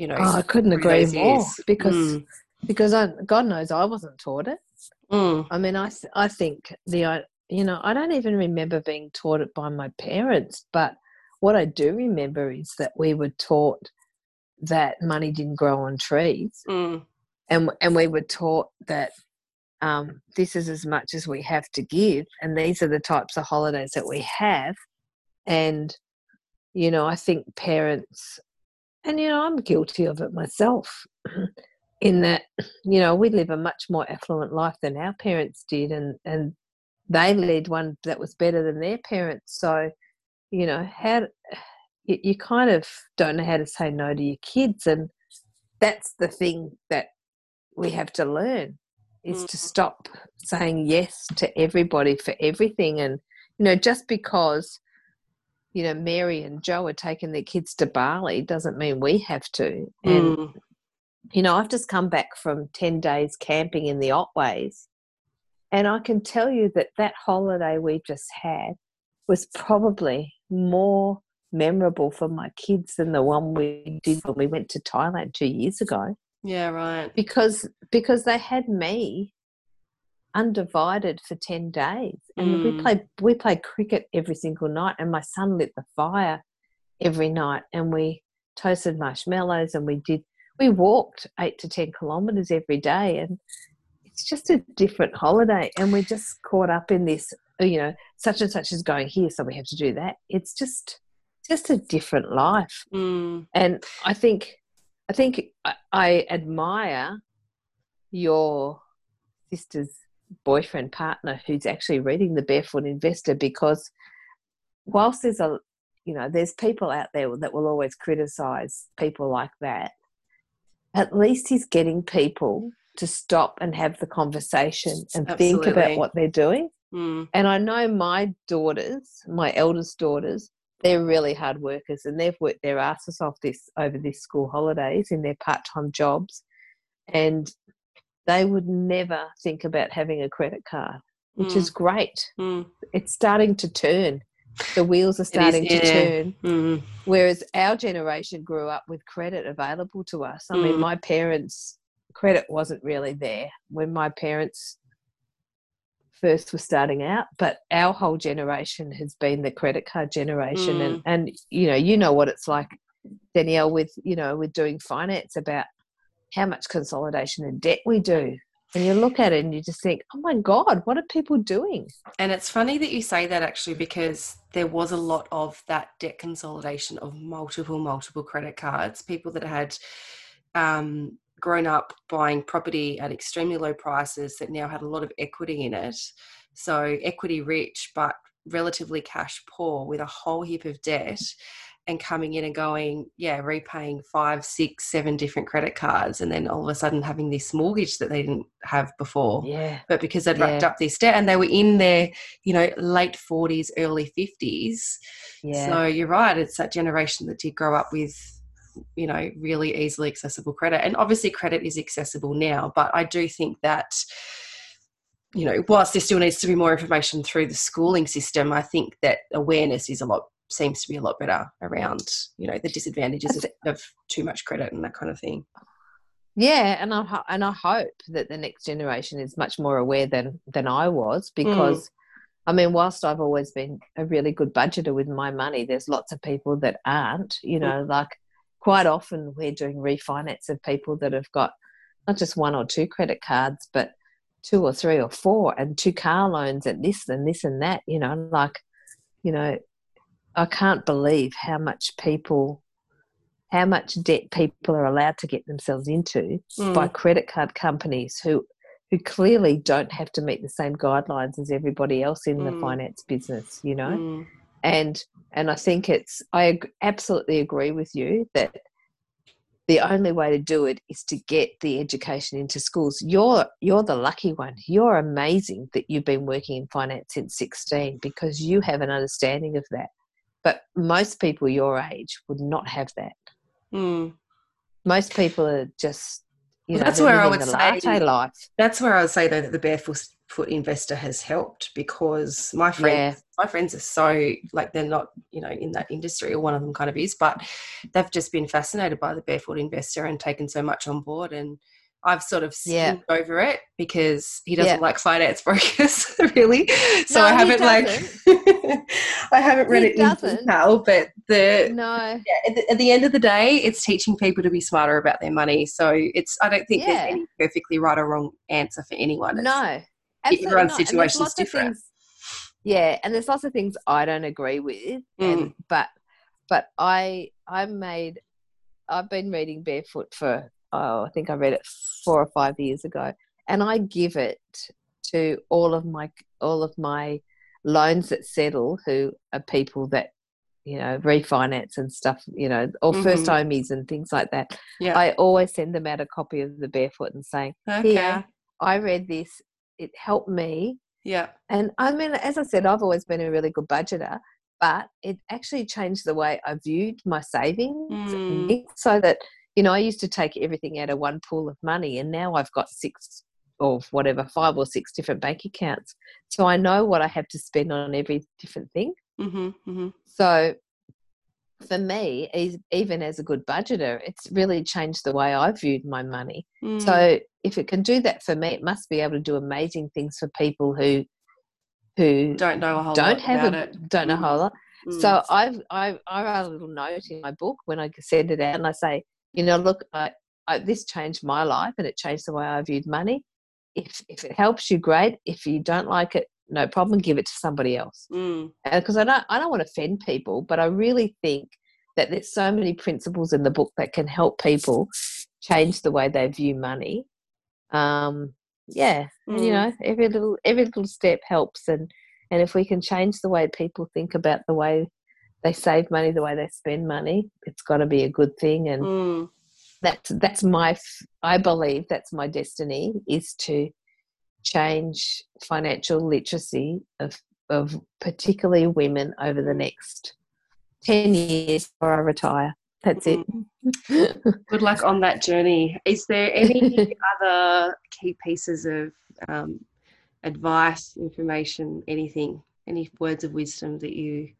you know oh, i couldn't agree more because mm. because I, god knows i wasn't taught it mm. i mean i i think the you know i don't even remember being taught it by my parents but what i do remember is that we were taught that money didn't grow on trees mm. and and we were taught that um, this is as much as we have to give and these are the types of holidays that we have and you know i think parents and, you know, I'm guilty of it myself in that, you know, we live a much more affluent life than our parents did. And, and they led one that was better than their parents. So, you know, how you, you kind of don't know how to say no to your kids. And that's the thing that we have to learn is to mm. stop saying yes to everybody for everything. And, you know, just because you know, Mary and Joe are taking their kids to Bali doesn't mean we have to. And, mm. you know, I've just come back from 10 days camping in the Otways. And I can tell you that that holiday we just had was probably more memorable for my kids than the one we did when we went to Thailand two years ago. Yeah, right. Because because they had me undivided for 10 days and Mm. we played we played cricket every single night and my son lit the fire every night and we toasted marshmallows and we did we walked 8 to 10 kilometers every day and it's just a different holiday and we're just caught up in this you know such and such is going here so we have to do that it's just just a different life Mm. and i think i think i, I admire your sister's boyfriend partner who's actually reading the barefoot investor because whilst there's a you know there's people out there that will always criticize people like that at least he's getting people to stop and have the conversation and think about what they're doing Mm. and I know my daughters, my eldest daughters, they're really hard workers and they've worked their asses off this over this school holidays in their part time jobs. And they would never think about having a credit card, which is great. Mm. It's starting to turn. The wheels are is, starting to turn. Mm. Whereas our generation grew up with credit available to us. I mean, Mm. my parents' credit wasn't really there when my parents first were starting out, but our whole generation has been the credit card generation. And, and, you know, you know what it's like, Danielle, with, you know, with doing finance about how much consolidation and debt we do. And you look at it and you just think, oh my God, what are people doing? And it's funny that you say that actually because there was a lot of that debt consolidation of multiple, multiple credit cards. People that had um, grown up buying property at extremely low prices that now had a lot of equity in it. So equity rich, but relatively cash poor with a whole heap of debt and coming in and going, yeah, repaying five, six, seven different credit cards, and then all of a sudden having this mortgage that they didn't have before Yeah. but because they'd racked up this debt and they were in their, you know, late 40s, early 50s. Yeah. So you're right, it's that generation that did grow up with, you know, really easily accessible credit. And obviously, credit is accessible now, but I do think that. You know, whilst there still needs to be more information through the schooling system, I think that awareness is a lot seems to be a lot better around, you know, the disadvantages of, of too much credit and that kind of thing. Yeah, and I and I hope that the next generation is much more aware than than I was mm. because, I mean, whilst I've always been a really good budgeter with my money, there's lots of people that aren't. You mm. know, like quite often we're doing refinance of people that have got not just one or two credit cards, but two or three or four, and two car loans and this and this and that. You know, like, you know, I can't believe how much people how much debt people are allowed to get themselves into Mm. by credit card companies who who clearly don't have to meet the same guidelines as everybody else in the Mm. finance business you know Mm. and and i think it's i absolutely agree with you that the only way to do it is to get the education into schools. You're you're the lucky one. You're amazing that you've been working in finance since 16 because you have an understanding of that. But most people your age would not have that. Mm. most people are just you know that's where I would say- life. that's where I would say though that the barefoot foot investor has helped because my friends my friends are so like they're not you know in that industry or one of them kind of is but they've just been fascinated by the barefoot investor and taken so much on board and I've sort of Yeah. over it because he doesn't Yeah. like finance brokers really so No, I haven't like I haven't read He it in doesn't. detail but the no yeah, at, the, at the end of the day, it's teaching people to be smarter about their money. So it's I don't think there's any perfectly right or wrong answer for anyone. It's- no absolutely everyone's not. And there's situation's lots of different. things- yeah and there's lots of things i don't agree with and mm. but but i i made i've been reading barefoot for oh i think i read it four or five years ago and i give it to all of my all of my loans that settle who are people that you know refinance and stuff you know or Mhm. first homies and things like that Yeah. i always send them out a copy of the barefoot and saying okay. here i read this it helped me Yeah. and I mean, as I said, I've always been a really good budgeter, but it actually changed the way I viewed my savings Mm. so that, you know, I used to take everything out of one pool of money and now I've got six or whatever, five or six different bank accounts. So I know what I have to spend on every different thing. Mm-hmm, mm-hmm. So for me, even as a good budgeter, it's really changed the way I viewed my money. Mm. So if it can do that for me, it must be able to do amazing things for people who who don't know a whole don't have a, it. don't know a whole lot. Mm. So I've I I write a little note in my book when I send it out, and I say, you know, look, I, I, this changed my life, and it changed the way I viewed money. If if it helps you, great. If you don't like it, no problem. Give it to somebody else. Because mm. I don't I don't want to offend people, but I really think that there's so many principles in the book that can help people change the way they view money. Um, yeah, mm. you know, every little every little step helps, and and if we can change the way people think about the way they save money, the way they spend money, it's got to be a good thing. And mm. that's that's my I believe that's my destiny is to change financial literacy of of particularly women over the next 10 years before I retire. That's it. Mm. Good luck on that journey. Is there any other key pieces of um, advice, information, anything, any words of wisdom that you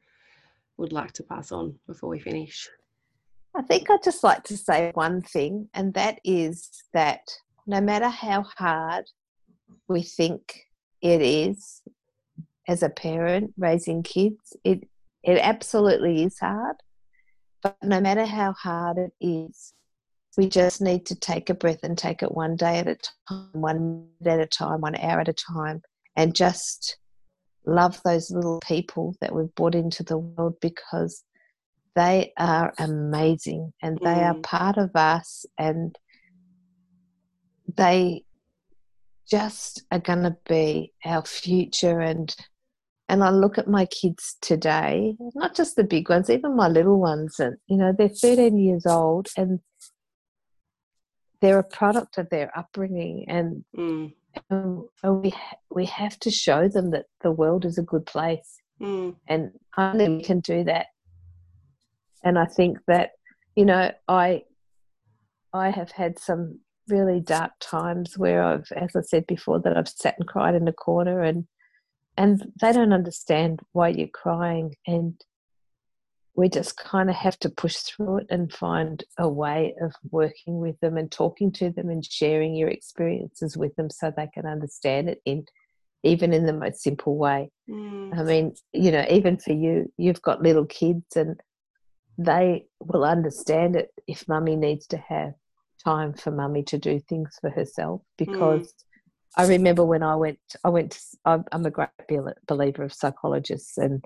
would like to pass on before we finish? I think I'd just like to say one thing, and that is that no matter how hard we think it is as a parent raising kids, it it absolutely is hard. But no matter how hard it is, we just need to take a breath and take it one day at a time, one minute at a time, one hour at a time, and just love those little people that we've brought into the world because they are amazing and they mm. are part of us and they just are going to be our future and and I look at my kids today, not just the big ones, even my little ones, and you know, they're 13 years old and they're a product of their upbringing, and, mm. And we we have to show them that the world is a good place, mm. and only we can do that. And I think that you know, I I have had some really dark times where I've, as I said before, that I've sat and cried in a corner and and they don't understand why you're crying and we just kind of have to push through it and find a way of working with them and talking to them and sharing your experiences with them so they can understand it in even in the most simple way mm. i mean you know even for you you've got little kids and they will understand it if mummy needs to have time for mummy to do things for herself mm. because mm. I remember when I went, I went. To, I'm a great believer of psychologists and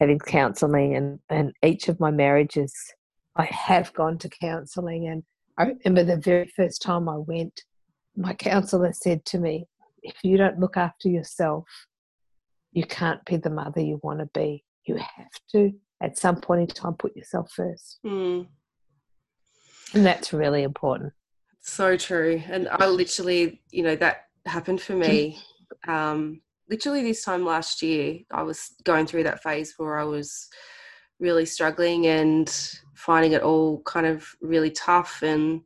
having counselling, and and each of my marriages, I have gone to counselling. And I remember the very first time I went, my counsellor said to me, "If you don't look after yourself, you can't be the mother you want to be. You have to, at some point in time, put yourself first. Mm. And that's really important. So true. And I literally, you know, that happened for me. Um, literally this time last year, I was going through that phase where I was really struggling and finding it all kind of really tough and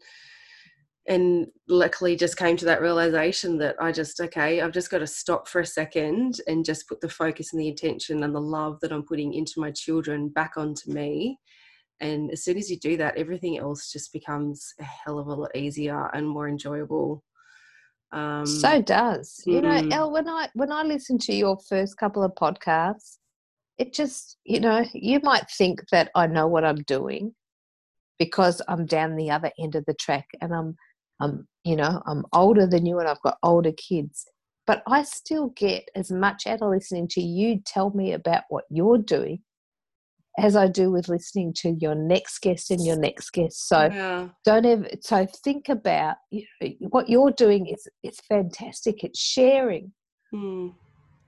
and luckily just came to that realization that I just okay I've just got to stop for a second and just put the focus and the attention and the love that I'm putting into my children back onto me. And as soon as you do that everything else just becomes a hell of a lot easier and more enjoyable um, so does you know. El when I when I listen to your first couple of podcasts, it just you know you might think that I know what I'm doing because I'm down the other end of the track and I'm I'm you know I'm older than you and I've got older kids, but I still get as much out of listening to you tell me about what you're doing as I do with listening to your next guest and your next guest. So yeah. don't ever. So think about you know, what you're doing. is It's fantastic. It's sharing, mm.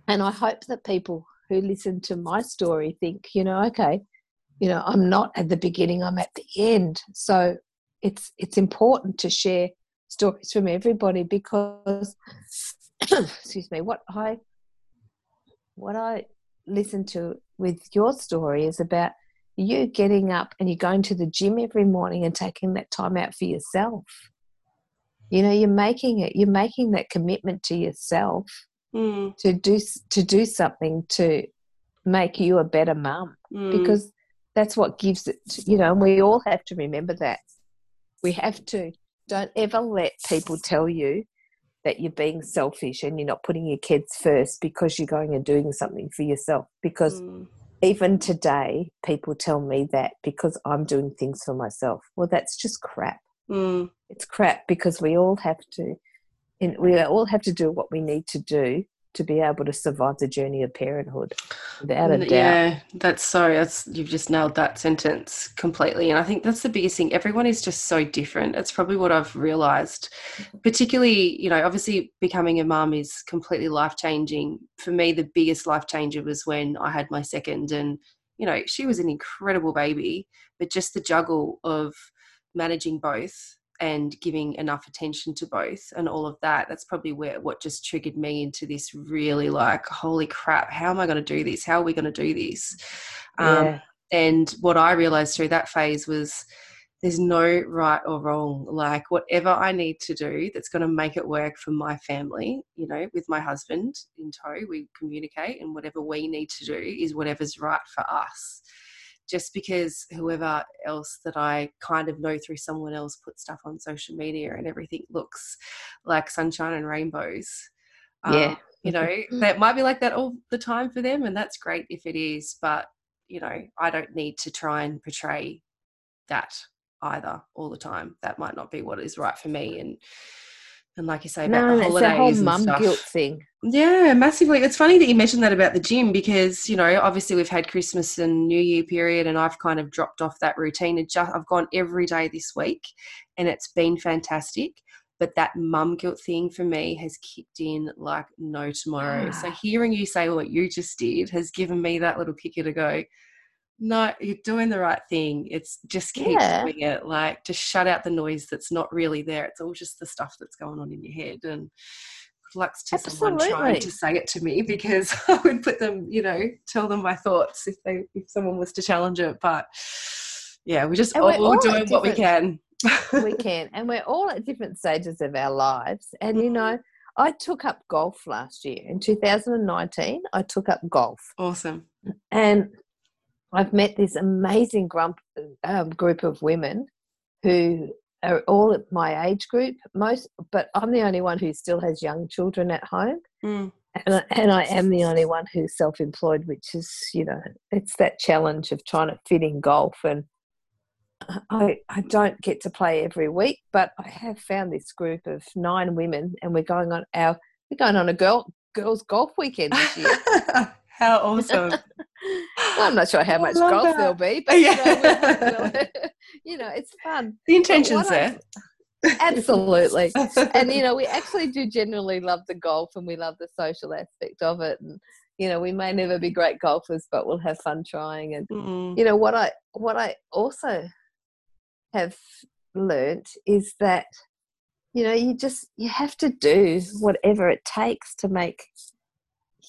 and I hope that people who listen to my story think, you know, okay, you know, I'm not at the beginning. I'm at the end. So it's it's important to share stories from everybody because, excuse me, what I what I listen to with your story is about you getting up and you're going to the gym every morning and taking that time out for yourself. You know, you're making it. You're making that commitment to yourself mm. to do to do something to make you a better mum mm. because that's what gives it, you know, and we all have to remember that. We have to. Don't ever let people tell you that you're being selfish and you're not putting your kids first because you're going and doing something for yourself. Because mm. even today, people tell me that because I'm doing things for myself. Well, that's just crap. Mm. It's crap because we all have to, and we all have to do what we need to do to be able to survive the journey of parenthood without a doubt. Yeah, that's so that's you've just nailed that sentence completely. And I think that's the biggest thing. Everyone is just so different. It's probably what I've realized. Particularly, you know, obviously becoming a mum is completely life changing. For me, the biggest life changer was when I had my second and you know, she was an incredible baby, but just the juggle of managing both and giving enough attention to both and all of that that's probably where what just triggered me into this really like holy crap how am i going to do this? How are we going to do this? Um, yeah. um, and what i realized through that phase was there's no right or wrong. Like whatever i need to do that's going to make it work for my family you know with my husband in tow we communicate and whatever we need to do is whatever's right for us just because whoever else that I kind of know through someone else put stuff on social media and everything looks like sunshine and rainbows. Yeah. Um, you know, that might be like that all the time for them, and that's great if it is, but you know, I don't need to try and portray that either all the time. That might not be what is right for me. And and like you say about no, the holidays it's whole and mum stuff. guilt thing. Yeah, massively. It's funny that you mentioned that about the gym because you know obviously we've had Christmas and New Year period, and I've kind of dropped off that routine. And just I've gone every day this week, and it's been fantastic. But that mum guilt thing for me has kicked in like no tomorrow. Ah. so hearing you say what you just did has given me that little kicker to go no, you're doing the right thing. It's just keep yeah. doing it. Like just shut out the noise that's not really there. It's all just the stuff that's going on in your head. And good luck to Absolutely. someone trying to say it to me because I would put them, you know, tell them my thoughts if they if someone was to challenge it. But yeah, we're just all, all, all doing what we can. we can, and we're all at different stages of our lives. And you know, mm-hmm. I took up golf last year in 2019. I took up golf. Awesome. And I've met this amazing grump, um, group of women who are all at my age group. Most, but I'm the only one who still has young children at home, mm. and, I, and I am the only one who's self-employed, which is you know it's that challenge of trying to fit in golf and. I, I don't get to play every week, but I have found this group of nine women, and we're going on our we're going on a girl girls golf weekend this year. How awesome! well, I'm not sure how much golf that. there'll be, but yeah. you, know, you know, it's fun. The intention's there. absolutely, and you know, we actually do generally love the golf, and we love the social aspect of it, and you know, we may never be great golfers, but we'll have fun trying. And mm you know, what I what I also have learnt is that you know you just you have to do whatever it takes to make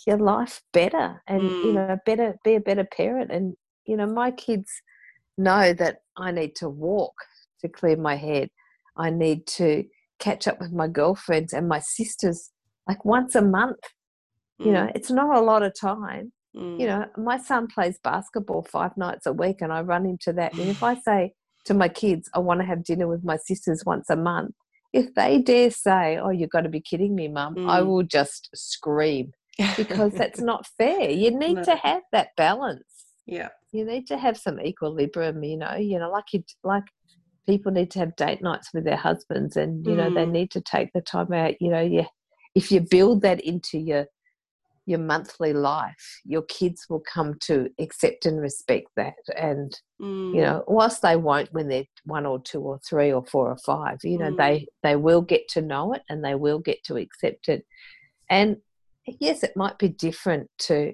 your life better and mm. you know better be a better parent and you know my kids know that i need to walk to clear my head i need to catch up with my girlfriends and my sisters like once a month mm. you know mm. it's not a lot of time mm. you know my son plays basketball five nights a week and i run into that and if i say to my kids i want to have dinner with my sisters once a month if they dare say oh you've got to be kidding me mum i mm. will just scream because that's not fair. You need no. to have that balance. Yeah. You need to have some equilibrium, you know, you know, like you like people need to have date nights with their husbands and you know, mm. they need to take the time out, you know, yeah. If you build that into your your monthly life, your kids will come to accept and respect that. And, mm. you know, whilst they won't when they're one or two or three or four or five, you know, mm. they, they will get to know it and they will get to accept it. And yes, it might be different to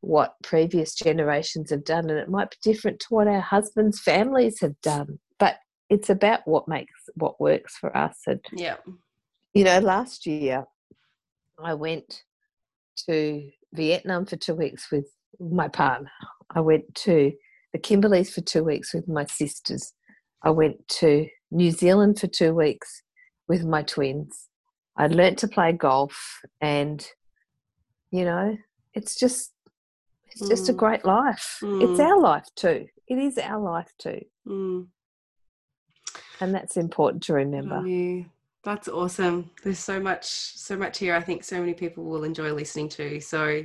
what previous generations have done, and it might be different to what our husbands' families have done. But it's about what makes what works for us. And yeah, you know, last year I went to Vietnam for two weeks with my partner. I went to the Kimberleys for two weeks with my sisters. I went to New Zealand for two weeks with my twins. I learnt to play golf and you know it's just it's just a mm. great life mm. it's our life too it is our life too. Mm. And that's important to remember. That's awesome. There's so much, so much here. I think so many people will enjoy listening to. So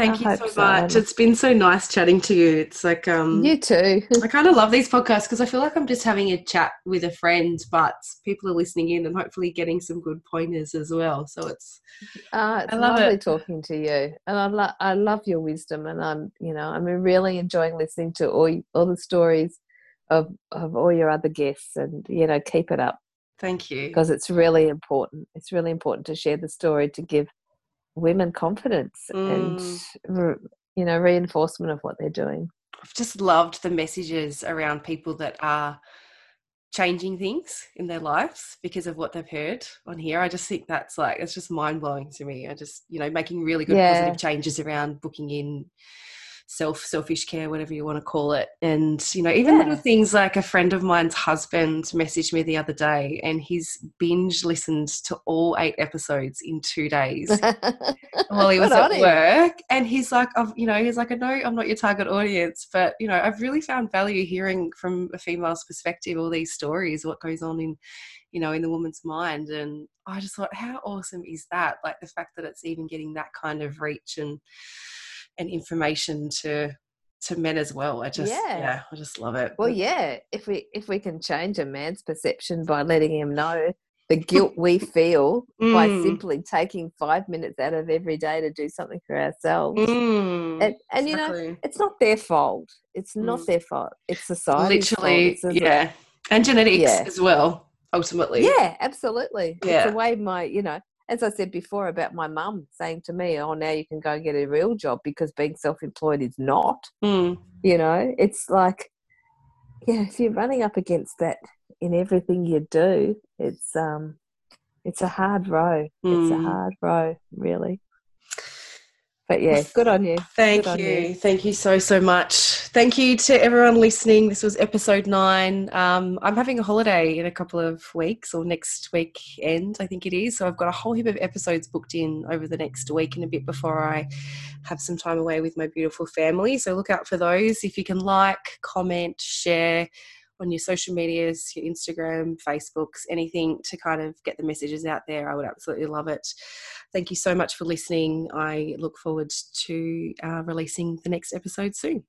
thank I you so, so. much. It's been so nice chatting to you. It's like um You too. I kind of love these podcasts because I feel like I'm just having a chat with a friend, but people are listening in and hopefully getting some good pointers as well. So it's Uh, it's I love lovely it. talking to you, and I love I love your wisdom, and I'm you know I'm really enjoying listening to all all the stories of of all your other guests, and you know keep it up thank you. because it's really important. It's really important to share the story to give women confidence and Mm. re- you know reinforcement of what they're doing. I've just loved the messages around people that are changing things in their lives because of what they've heard on here. I just think that's like it's just mind blowing to me. I just you know making really good Yeah. positive changes around booking in self selfish care whatever you want to call it. And you know even little things like a friend of mine's husband messaged me the other day and he's binge listened to all eight episodes in two days while he was at work. And he's like I've, you know he's like i know i'm not your target audience but you know i've really found value hearing from a female's perspective all these stories what goes on in you know in the woman's mind. And i just thought how awesome is that? Like the fact that it's even getting that kind of reach and and information to to men as well i just yeah, Yeah. i just love it Well, yeah, if we if we can change a man's perception by letting him know the guilt we feel by Mm. simply taking five minutes out of every day to do something for ourselves, Mm, and, and you know, it's not their fault. It's not Mm. their fault. It's society. literally fault. Yeah and genetics Yeah. as well ultimately yeah, absolutely. Yeah. It's a way my, you know, as I said before about my mum saying to me, "Oh, now you can go and get a real job because being self-employed is not." Mm. you know it's like yeah if you're running up against that in everything you do it's um it's a hard row it's a Mm. hard row really but yeah good on you Thank on you. you. Thank you so, so much. Thank you to everyone listening. This was episode nine. Um, I'm having a holiday in a couple of weeks or next weekend, I think it is. So I've got a whole heap of episodes booked in over the next week and a bit before I have some time away with my beautiful family. So look out for those. If you can like, comment, share on your social medias, your Instagram, Facebooks, anything to kind of get the messages out there, I would absolutely love it. Thank you so much for listening. I look forward to uh, releasing the next episode soon.